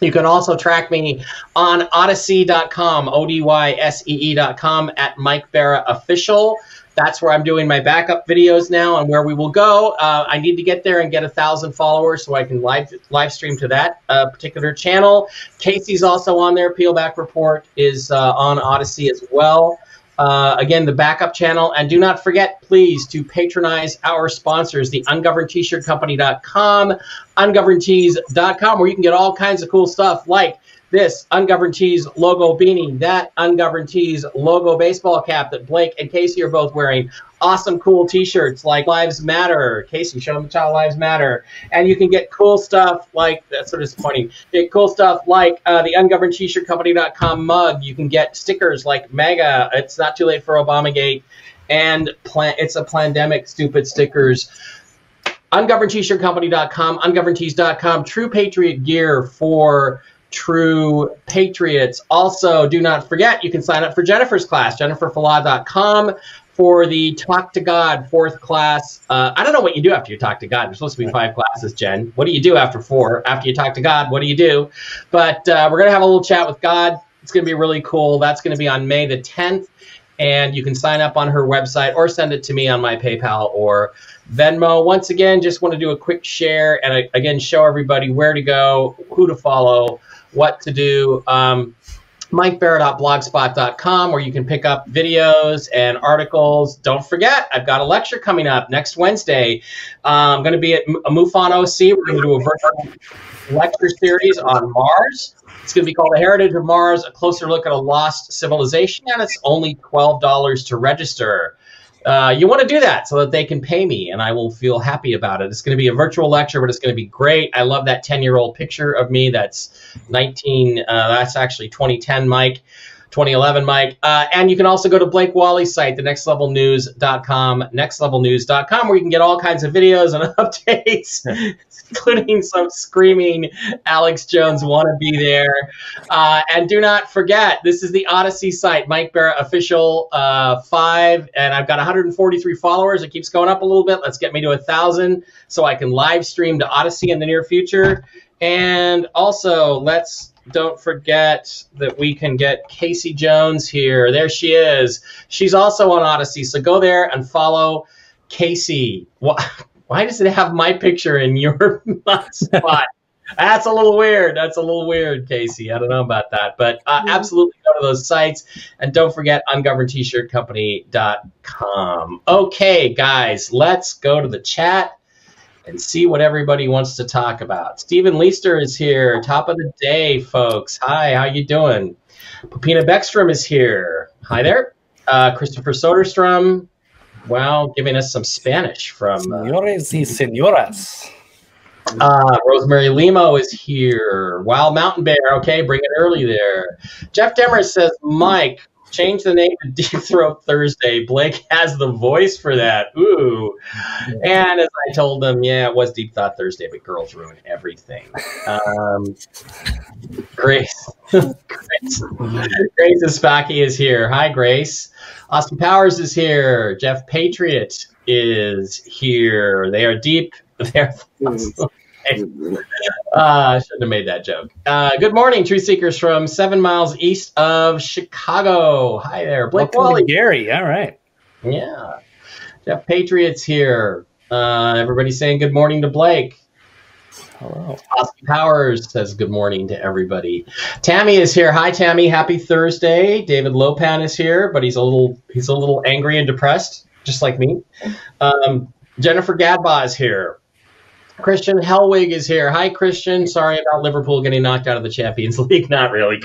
You can also track me on odysee.com, O D Y S E E.com, at Mike Bara Official. That's where I'm doing my backup videos now and where we will go. Uh, I need to get there and get a thousand followers so I can live live stream to that uh, particular channel. Casey's also on there. Peelback Report is uh, on Odysee as well. Uh, again, the backup channel. And do not forget, please, to patronize our sponsors, the ungovernedtshirtcompany.com, ungovernedtees.com, where you can get all kinds of cool stuff like this Ungoverned Tees logo beanie, that Ungoverned Tees logo baseball cap that Blake and Casey are both wearing. Awesome, cool T-shirts like Lives Matter. Casey, show them Child Lives Matter, and you can get cool stuff like that's of disappointing. Get cool stuff like uh, the Ungoverned T-shirt Company.com mug. You can get stickers like Mega. It's not too late for Obamagate, and plan. It's a pandemic. Stupid stickers ungovernedtshirtcompany.com, ungovernedtees.com, true patriot gear for true patriots. Also, do not forget you can sign up for Jennifer's class, jenniferfallah.com for the Talk to God fourth class. Uh, I don't know what you do after you talk to God. There's supposed to be five classes, Jen. What do you do after four? After you talk to God, what do you do? But uh, we're going to have a little chat with God. It's going to be really cool. That's going to be on May the 10th. And you can sign up on her website or send it to me on my PayPal or Venmo. Once again, just want to do a quick share and uh, again show everybody where to go, who to follow, what to do. Um, MikeBara.blogspot.com, where you can pick up videos and articles. Don't forget, I've got a lecture coming up next Wednesday. Uh, I'm going to be at M- MUFON OC. We're going to do a virtual lecture series on Mars. It's going to be called The Heritage of Mars, a closer look at a lost civilization, and it's only $12 to register. Uh, you want to do that so that they can pay me and I will feel happy about it. It's going to be a virtual lecture, but it's going to be great. I love that 10 year old picture of me. That's 19, uh, that's actually 2010 Mike. 2011, Mike. Uh, and you can also go to Blake Wally's site, thenextlevelnews.com, nextlevelnews.com, where you can get all kinds of videos and [LAUGHS] updates, including some screaming Alex Jones wannabe there. Uh, and do not forget, this is the Odysee site, Mike Bara official uh, five, and I've got 143 followers. It keeps going up a little bit. Let's get me to a thousand so I can live stream to Odysee in the near future. And also, let's don't forget that we can get Casey Jones here. There she is. She's also on Odysee. So go there and follow Casey. Why, [LAUGHS] why does it have my picture in your [LAUGHS] spot? That's a little weird. That's a little weird, Casey. I don't know about that. But uh, absolutely go to those sites. And don't forget ungovernedtshirtcompany.com. Okay, guys, let's go to the chat and see what everybody wants to talk about. Stephen Leister is here. Top of the day, folks. Hi, how you doing? Popina Beckstrom is here. Hi there. Uh, Christopher Soderstrom, well, giving us some Spanish from. Uh, Señores y señoras. uh, Rosemary Limo is here. Wild Mountain Bear, okay, bring it early there. Jeff Demers says, Mike, change the name to [LAUGHS] Deep Throat Thursday. Blake has the voice for that. Ooh. And as I told them, yeah, it was Deep Thought Thursday, but girls ruin everything. Um, Grace. Grace. Grace Espaki is here. Hi, Grace. Austin Powers is here. Jeff Patriot is here. They are deep. [LAUGHS] They're [LAUGHS] uh, shouldn't have made that joke. Uh, good morning, Truth Seekers from seven miles east of Chicago. Hi there, Blake Welcome to Wally. Gary. All right. Yeah. Jeff Patriots here. Uh, everybody saying good morning to Blake. Hello. Austin Powers says good morning to everybody. Tammy is here. Hi, Tammy. Happy Thursday. David Lopan is here, but he's a little he's a little angry and depressed, just like me. Um, Jennifer Gadbaugh is here. Christian Hellwig is here. Hi, Christian. Sorry about Liverpool getting knocked out of the Champions [LAUGHS] League. Not really.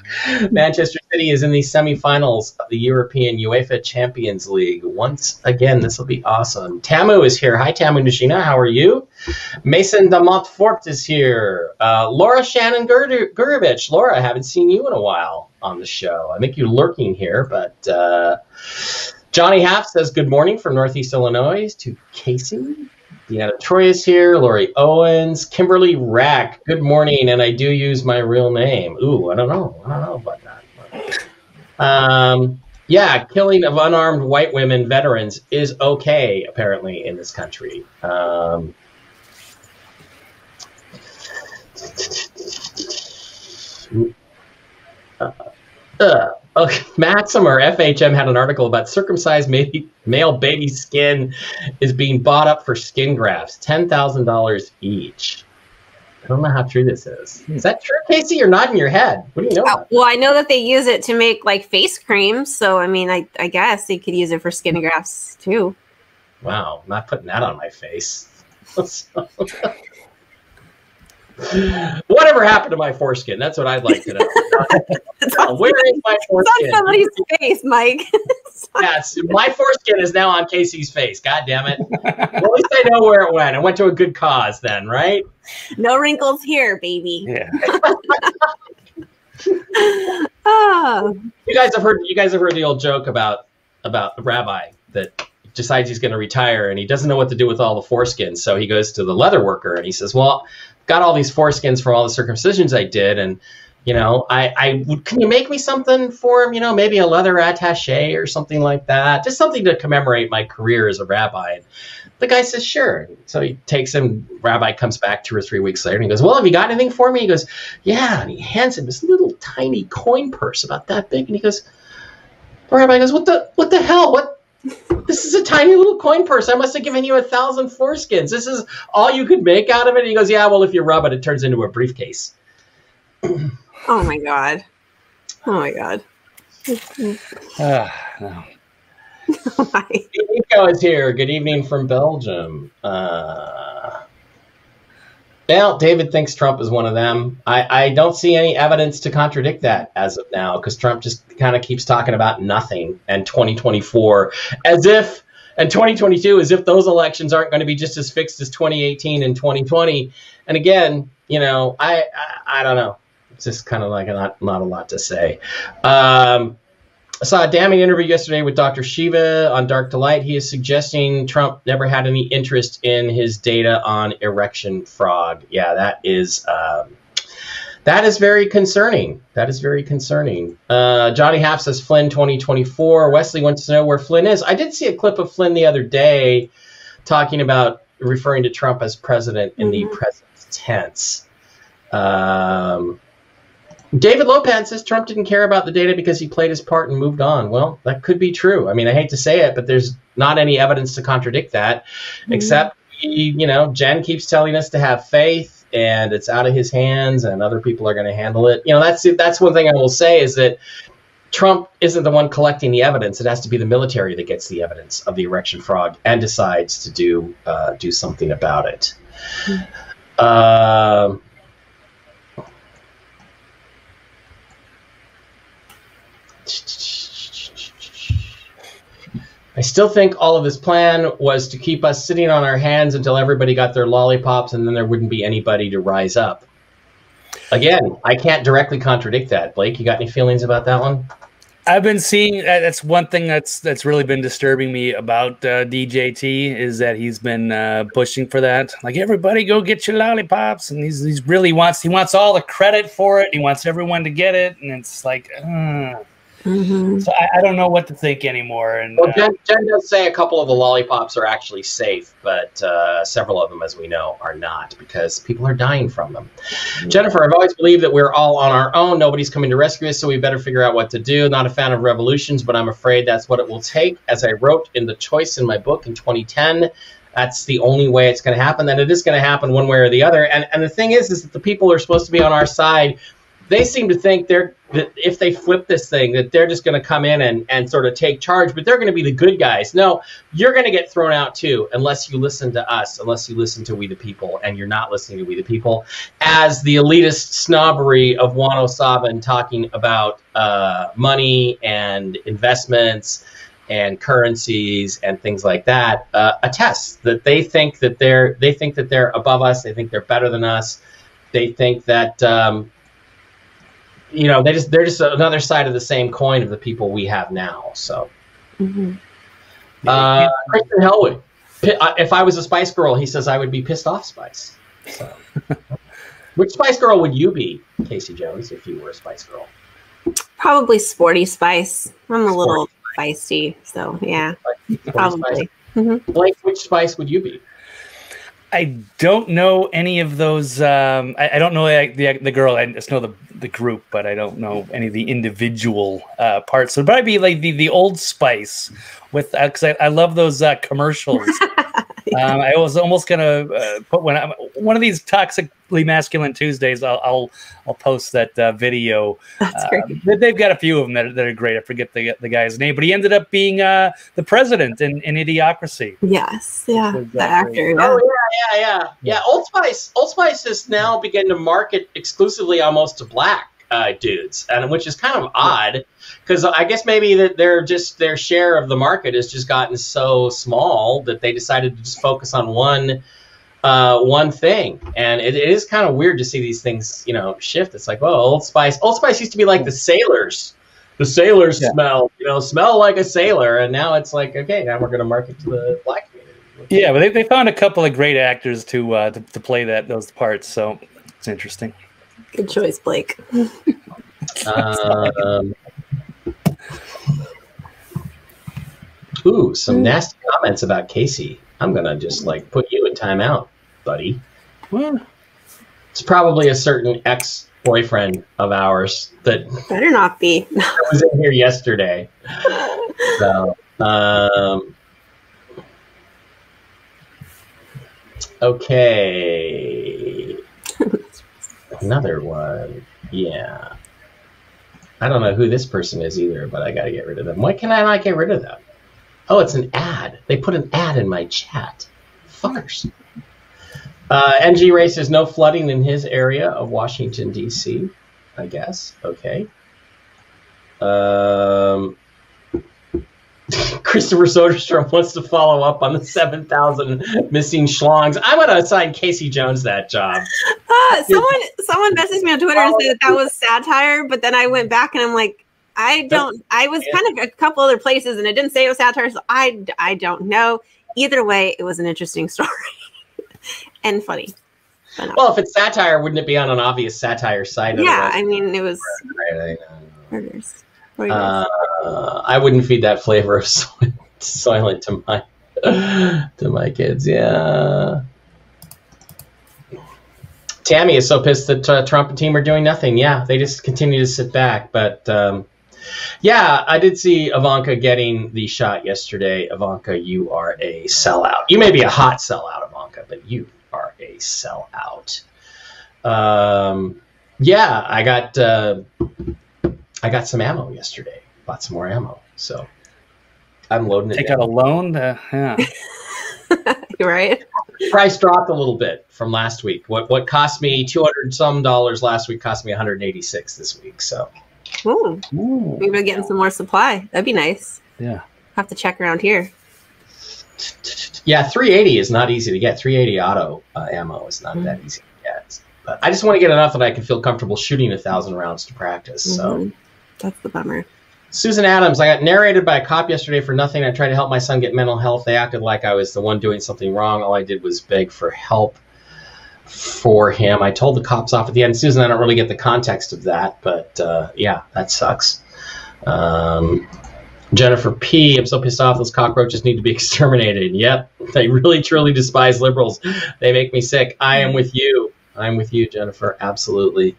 [LAUGHS] Manchester City is in the semifinals of the European UEFA Champions League. Once again, this will be awesome. Tamu is here. Hi, Tamu Nishina. How are you? Mason de Montfort is here. Uh, Laura Shannon Gur- Gurovich. Laura, I haven't seen you in a while on the show. I think you're lurking here, but uh, Johnny Half says good morning from Northeast Illinois to Casey. Deanna Troy is here. Lori Owens. Kimberly Rack. Good morning, and I do use my real name. Ooh, I don't know. I don't know about that. Um, yeah, killing of unarmed white women veterans is okay, apparently, in this country. Um, uh, uh, okay. [LAUGHS] Maxim or FHM had an article about circumcised male baby skin is being bought up for skin grafts, ten thousand dollars each. I don't know how true this is. Is that true, Casey? You're nodding your head. What do you know? Uh, well, I know that they use it to make like face creams. So, I mean, I, I guess they could use it for skin grafts too. Wow, not putting that on my face. [LAUGHS] [LAUGHS] Whatever happened to my foreskin? That's what I'd like to know. [LAUGHS] Uh, Where is my It's on somebody's face, Mike. [LAUGHS] Yes, my foreskin is now on Casey's face. God damn it. [LAUGHS] Well, at least I know where it went. It went to a good cause then, right? no wrinkles here, baby. Yeah. Oh, You guys have heard you guys have heard the old joke about about the rabbi that decides he's going to retire and he doesn't know what to do with all the foreskins. So he goes to the leather worker and he says, "Well, got all these foreskins from all the circumcisions I did, and you know, I, I can you make me something for him? You know, maybe a leather attaché or something like that, just something to commemorate my career as a rabbi." And the guy says, "Sure." So he takes him. Rabbi comes back two or three weeks later and he goes, "Well, have you got anything for me?" He goes, "Yeah," and he hands him this little tiny coin purse about that big, and he goes. Rabbi goes, "What the what the hell? What? This is a tiny little coin purse. I must have given you a thousand foreskins. This is all you could make out of it." And he goes, "Yeah, well, if you rub it, it turns into a briefcase." [CLEARS THROAT] oh my god. Oh my god. [SIGHS] Ah, no. [LAUGHS] Nico is here. Good evening from Belgium. Uh, Well, David thinks Trump is one of them. I, I don't see any evidence to contradict that as of now because Trump just kind of keeps talking about nothing and 2024 as if and 2022 as if those elections aren't going to be just as fixed as 2018 and 2020. And again, you know, I I, I don't know. It's just kind of like not not a lot to say. Um, I saw a damning interview yesterday with Dr. Shiva on Dark Delight. He is suggesting Trump never had any interest in his data on erection frog. Yeah, that is um, that is very concerning. That is very concerning. Uh, Johnny Half says Flynn 2024. Wesley wants to know where Flynn is. I did see a clip of Flynn the other day talking about referring to Trump as president in the present tense. Um, David Lopez says Trump didn't care about the data because he played his part and moved on. Well, that could be true. I mean, I hate to say it, but there's not any evidence to contradict that, except you know, Jen keeps telling us to have faith, and it's out of his hands, and other people are going to handle it. You know, that's that's one thing I will say is that Trump isn't the one collecting the evidence. It has to be the military that gets the evidence of the erection frog and decides to do uh, do something about it. Um, I still think all of his plan was to keep us sitting on our hands until everybody got their lollipops and then there wouldn't be anybody to rise up. Again, I can't directly contradict that. Blake, you got any feelings about that one? I've been seeing that's one thing that's that's really been disturbing me about uh, DJT is that he's been uh, pushing for that. Like everybody, go get your lollipops, and he's he's really wants he wants all the credit for it. He wants everyone to get it, and it's like, uh. So I, I don't know what to think anymore. And Well, uh, Jen, Jen does say a couple of the lollipops are actually safe, but uh, several of them, as we know, are not because people are dying from them. Jennifer, I've always believed that we're all on our own. Nobody's coming to rescue us, so we better figure out what to do. Not a fan of revolutions, but I'm afraid that's what it will take. As I wrote in the choice in my book in 2010, that's the only way it's going to happen. Then it is going to happen one way or the other. And and the thing is, is that the people who are supposed to be on our side they seem to think they're that if they flip this thing that they're just going to come in and, and sort of take charge but they're going to be the good guys. No you're going to get thrown out too unless you listen to us unless you listen to we the people and you're not listening to we the people as the elitist snobbery of Juan O'Savin talking about uh, money and investments and currencies and things like that uh, attests that they think that they're they think that they're above us they think they're better than us. They think that um, you know they just they're just another side of the same coin of the people we have now. So, uh, Kristen Hellwood, uh, if I was a Spice Girl, he says I would be pissed off Spice. So, [LAUGHS] which Spice Girl would you be, Casey Jones, if you were a Spice Girl? Probably Sporty Spice. I'm a little feisty, so yeah, probably. Mhm. Blake, which Spice would you be? I don't know any of those. Um, I, I don't know the, the the girl. I just know the the group, but I don't know any of the individual uh, parts. So it'd probably be like the, the Old Spice with because I, I love those uh, commercials. [LAUGHS] um, I was almost gonna uh, put one one of these toxically masculine Tuesdays. I'll I'll, I'll post that uh, video. That's Uh, great. they- they've got a few of them that are, that are great. I forget the the guy's name, but he ended up being uh, the president in, in Idiocracy. Yes, yeah, Was, uh, the actor. Oh Yeah. yeah, yeah, yeah, yeah. Old Spice, Old Spice has now begun to market exclusively almost to black uh, dudes, and which is kind of odd because I guess maybe that they're just their share of the market has just gotten so small that they decided to just focus on one uh, one thing, and it, it is kind of weird to see these things, you know, shift. It's like, well, Old Spice, Old Spice used to be like the sailors. The sailors smell, you know, smell like a sailor, and now it's like, okay, now we're going to market to the black community. Yeah, but they, they found a couple of great actors to uh, to, to play that those parts, so it's interesting. Good choice, Blake. Um, ooh, some nasty comments about Casey. I'm gonna just like put you in timeout, buddy. It's probably a certain ex boyfriend of ours that Better not be. [LAUGHS] I was in here yesterday. So, um, okay. Another one. Yeah. I don't know who this person is either, but I got to get rid of them. Why can I not get rid of them? Oh, it's an ad. They put an ad in my chat. Fuckers. Uh, NG Race, there's no flooding in his area of Washington, D.C., I guess. Okay. Um, [LAUGHS] Christopher Soderstrom wants to follow up on the 7,000 missing schlongs. I'm going to assign Casey Jones that job. Uh, someone someone messaged me on Twitter and said that, that was satire, but then I went back and I'm like, I don't. I was kind of a couple other places and it didn't say it was satire, so I I don't know. Either way, it was an interesting [LAUGHS] story and funny. Well, if it's satire, wouldn't it be on an obvious satire site? Yeah, I mean, it was Right, uh, I wouldn't feed that flavor of [LAUGHS] Soylent to my [LAUGHS] to my kids. Yeah. Tammy is so pissed that uh, Trump and team are doing nothing. Yeah, they just continue to sit back. But um, yeah, I did see Ivanka getting the shot yesterday. Ivanka, you are a sellout. You may be a hot sellout, Ivanka, but you are a sellout. Um, yeah, I got uh, I got some ammo yesterday. Bought some more ammo, so I'm loading it. Take down. out a loan. To, yeah. [LAUGHS] right. Price dropped a little bit from last week. What what cost me two hundred some dollars last week cost me 186 this week. So Ooh, maybe we're getting some more supply. That'd be nice. Yeah. Have to check around here. Yeah, 380 is not easy to get. 380 auto uh, ammo is not that easy to get. But I just want to get enough that I can feel comfortable shooting a thousand rounds to practice. So. Mhm. That's the bummer. Susan Adams, I got narrated by a cop yesterday for nothing. I tried to help my son get mental health. They acted like I was the one doing something wrong. All I did was beg for help for him. I told the cops off at the end. Susan, I don't really get the context of that, but uh, yeah, that sucks. Um, Jennifer P. I'm so pissed off. Those cockroaches need to be [LAUGHS] exterminated. Yep, they really truly despise liberals. They make me sick. I am with you. I'm with you, Jennifer. Absolutely.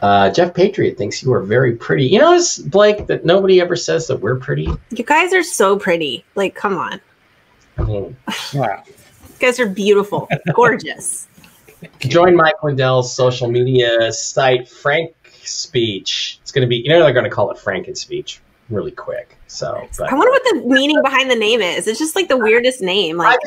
Uh, Jeff Patriot thinks you are very pretty. You notice, Blake, that nobody ever says that we're pretty. You guys are so pretty. Like, come on. I mean, Wow. You guys are beautiful, gorgeous. join Mike Lindell's social media site, Frank Speech. It's going to be, you know, they're going to call it Franken Speech really quick. So, but I wonder what the meaning behind the name is. It's just like the weirdest name. Like,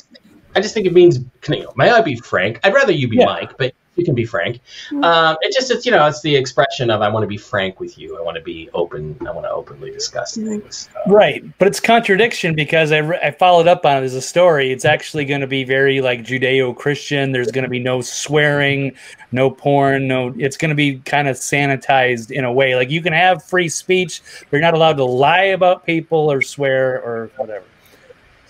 I just think it means, you know, may I be Frank? I'd rather you be Yeah. Mike, but you can be Frank. Mm-hmm. Um, it just, it's, you know, it's the expression of I want to be frank with you. I want to be open. I want to openly discuss things. Right, but it's contradiction because I, re- I followed up on it as a story. It's actually going to be very like Judeo-Christian. There's going to be no swearing, no porn, no. It's going to be kind of sanitized in a way. Like you can have free speech, but you're not allowed to lie about people or swear or whatever.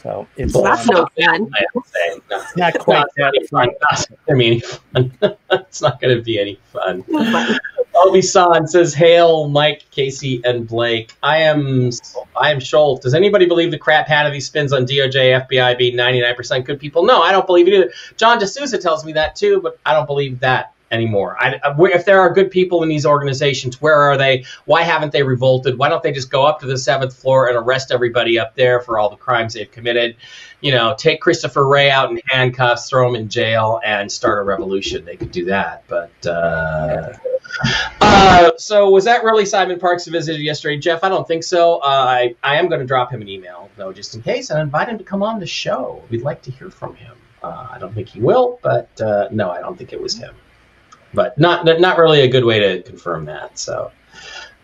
So it's Well, that's um, no fun. I have no. not quite No, it's not fun. [LAUGHS] Not gonna be any fun. it's not going to be any fun. No. Obi San says, "Hail, Mike, Casey, and Blake. I am, I am Schultz. Does anybody believe the crap Hannity spins on DOJ, FBI being ninety nine percent good people? No, I don't believe it either. John D'Souza tells me that too, but I don't believe that anymore. I, if there are good people in these organizations, where are they? Why haven't they revolted? Why don't they just go up to the seventh floor and arrest everybody up there for all the crimes they've committed? You know, take Christopher Wray out in handcuffs, throw him in jail, and start a revolution. They could do that, but." Uh, uh, so was that really Simon Parkes visited yesterday, Jeff? I don't think so. Uh, I I am going to drop him an email though, just in case, and invite him to come on the show. We'd like to hear from him. Uh, I don't think he will, but uh, no, I don't think it was him. But not not really a good way to confirm that. So.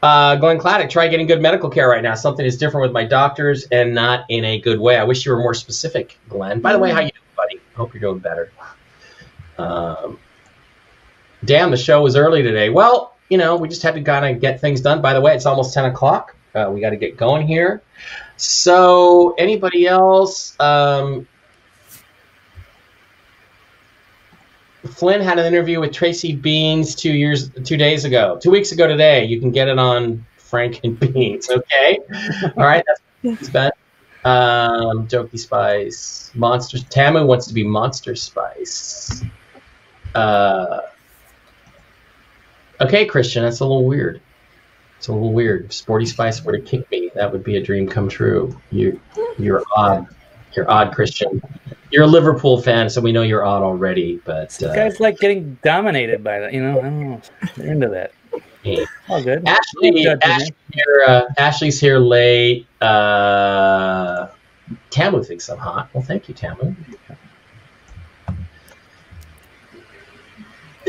Uh, Glenn Claddock, try getting good medical care right now. Something is different with my doctors and not in a good way. I wish you were more specific, Glenn. By the way, how you doing, buddy? Hope you're doing better. Um, damn, the show was early today. Well, you know, we just had to kind of get things done. By the way, it's almost 10 o'clock. Uh, we got to get going here. So, anybody else? Um, Flynn had an interview with Tracy Beanz two years, two days ago, two weeks ago today. You can get it on Frank and Beans. Okay, all right. That's [LAUGHS] it's. Um, Jokey Spice, Monster Tamu wants to be Monster Spice. Uh, okay, Christian, that's a little weird. It's a little weird. If Sporty Spice were to kick me, that would be a dream come true. You, you're odd. You're odd, Christian. You're a Liverpool fan, so we know you're odd already. But uh, guys like getting dominated by that. You know, I don't know. They're into that. hey. All good. Ashley, Ashley here, uh, Ashley's here late. Uh, Tamu thinks I'm hot. Well, thank you, Tamu.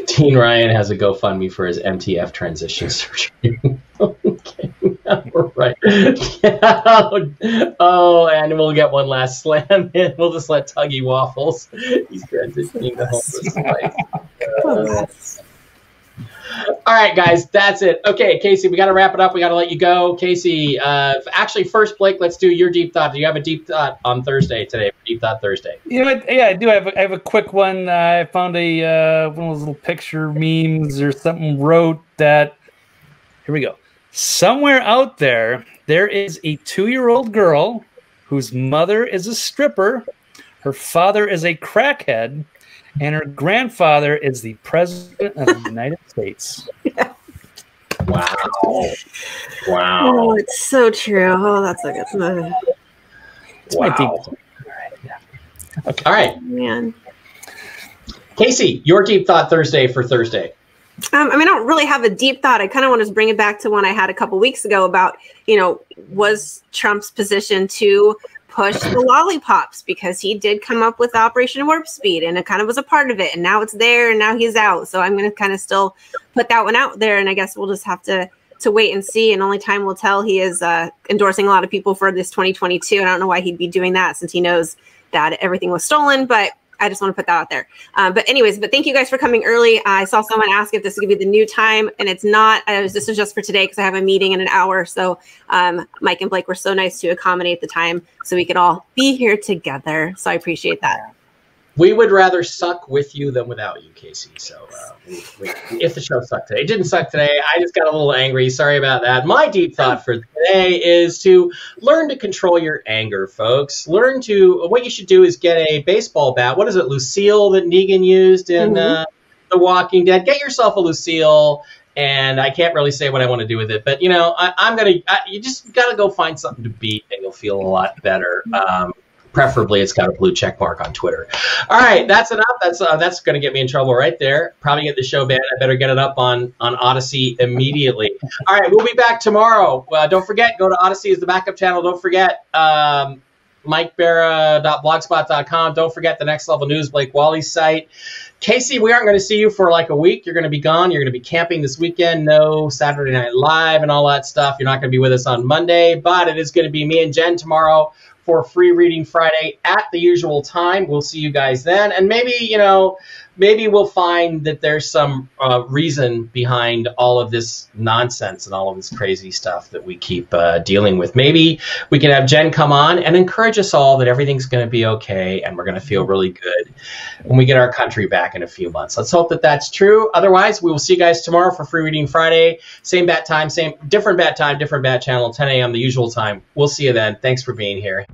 Dean Ryan has a GoFundMe for his MTF transition [LAUGHS] surgery. Okay, [LAUGHS] all right. [LAUGHS] oh, and we'll get one last slam in. We'll just let Tuggy waffles. He's transitioning to homeless life. All right, guys, that's it. Okay, Casey, we got to wrap it up. We got to let you go. Casey, uh, actually, first, Blake, let's do your deep thought. Do you have a deep thought on Thursday today? Deep thought Thursday. You know, what? yeah, I do. I have a, I have a quick one. Uh, I found a uh, one of those little picture memes or something. Wrote that. Here we go. Somewhere out there, there is a two-year-old girl whose mother is a stripper, her father is a crackhead, and her grandfather is the president of the United [LAUGHS] States. Wow. Wow. Oh, it's so true. Oh, that's a good one. Wow. All right. Man. Casey, your deep thought Thursday for Thursday. Um, I mean, I don't really have a deep thought. I kind of want to bring it back to one I had a couple weeks ago about, you know, was Trump's position to push the lollipops because he did come up with Operation Warp Speed and it kind of was a part of it. And now it's there and now he's out. So I'm going to kind of still put that one out there. And I guess we'll just have to to wait and see. And only time will tell. He is uh, endorsing a lot of people for this 2022. And I don't know why he'd be doing that since he knows that everything was stolen. But I just want to put that out there. Um, but anyways, but thank you guys for coming early. I saw someone ask if this to be the new time, and it's not. I was, this is just for today because I have a meeting in an hour. So um, Mike and Blake were so nice to accommodate the time so we could all be here together. So I appreciate that. We would rather suck with you than without you, Casey. So uh, we, we, if the show sucked today, it didn't suck today. I just got a little angry. Sorry about that. My deep thought for today is to learn to control your anger, folks. Learn to what you should do is get a baseball bat. What is it, Lucille that Negan used in Mhm. uh, The Walking Dead? Get yourself a Lucille. And I can't really say what I want to do with it, but you know, I, I'm gonna. I, you just gotta go find something to beat, and you'll feel a lot better. Um, preferably, it's got a blue check mark on Twitter. All right, that's enough. That's uh, that's going to get me in trouble right there. Probably get the show banned. I better get it up on on Odysee immediately. [LAUGHS] All right, we'll be back tomorrow. Uh, don't forget, go to Odysee as the backup channel. Don't forget. Um, MikeBara.blogspot.com. Don't forget the next level news, Blake Wally's site. Casey, we aren't going to see you for like a week. You're going to be gone. You're going to be camping this weekend. No Saturday Night Live and all that stuff. You're not going to be with us on Monday, but it is going to be me and Jen tomorrow for Free Reading Friday at the usual time. We'll see you guys then. And maybe, you know, maybe we'll find that there's some uh, reason behind all of this nonsense and all of this crazy stuff that we keep uh, dealing with. Maybe we can have Jen come on and encourage us all that everything's going to be okay and we're going to feel really good when we get our country back in a few months. Let's hope that that's true. Otherwise, we will see you guys tomorrow for Free Reading Friday. Same bat time, same different bat time, different bat channel, 10 a.m. the usual time. We'll see you then. Thanks for being here.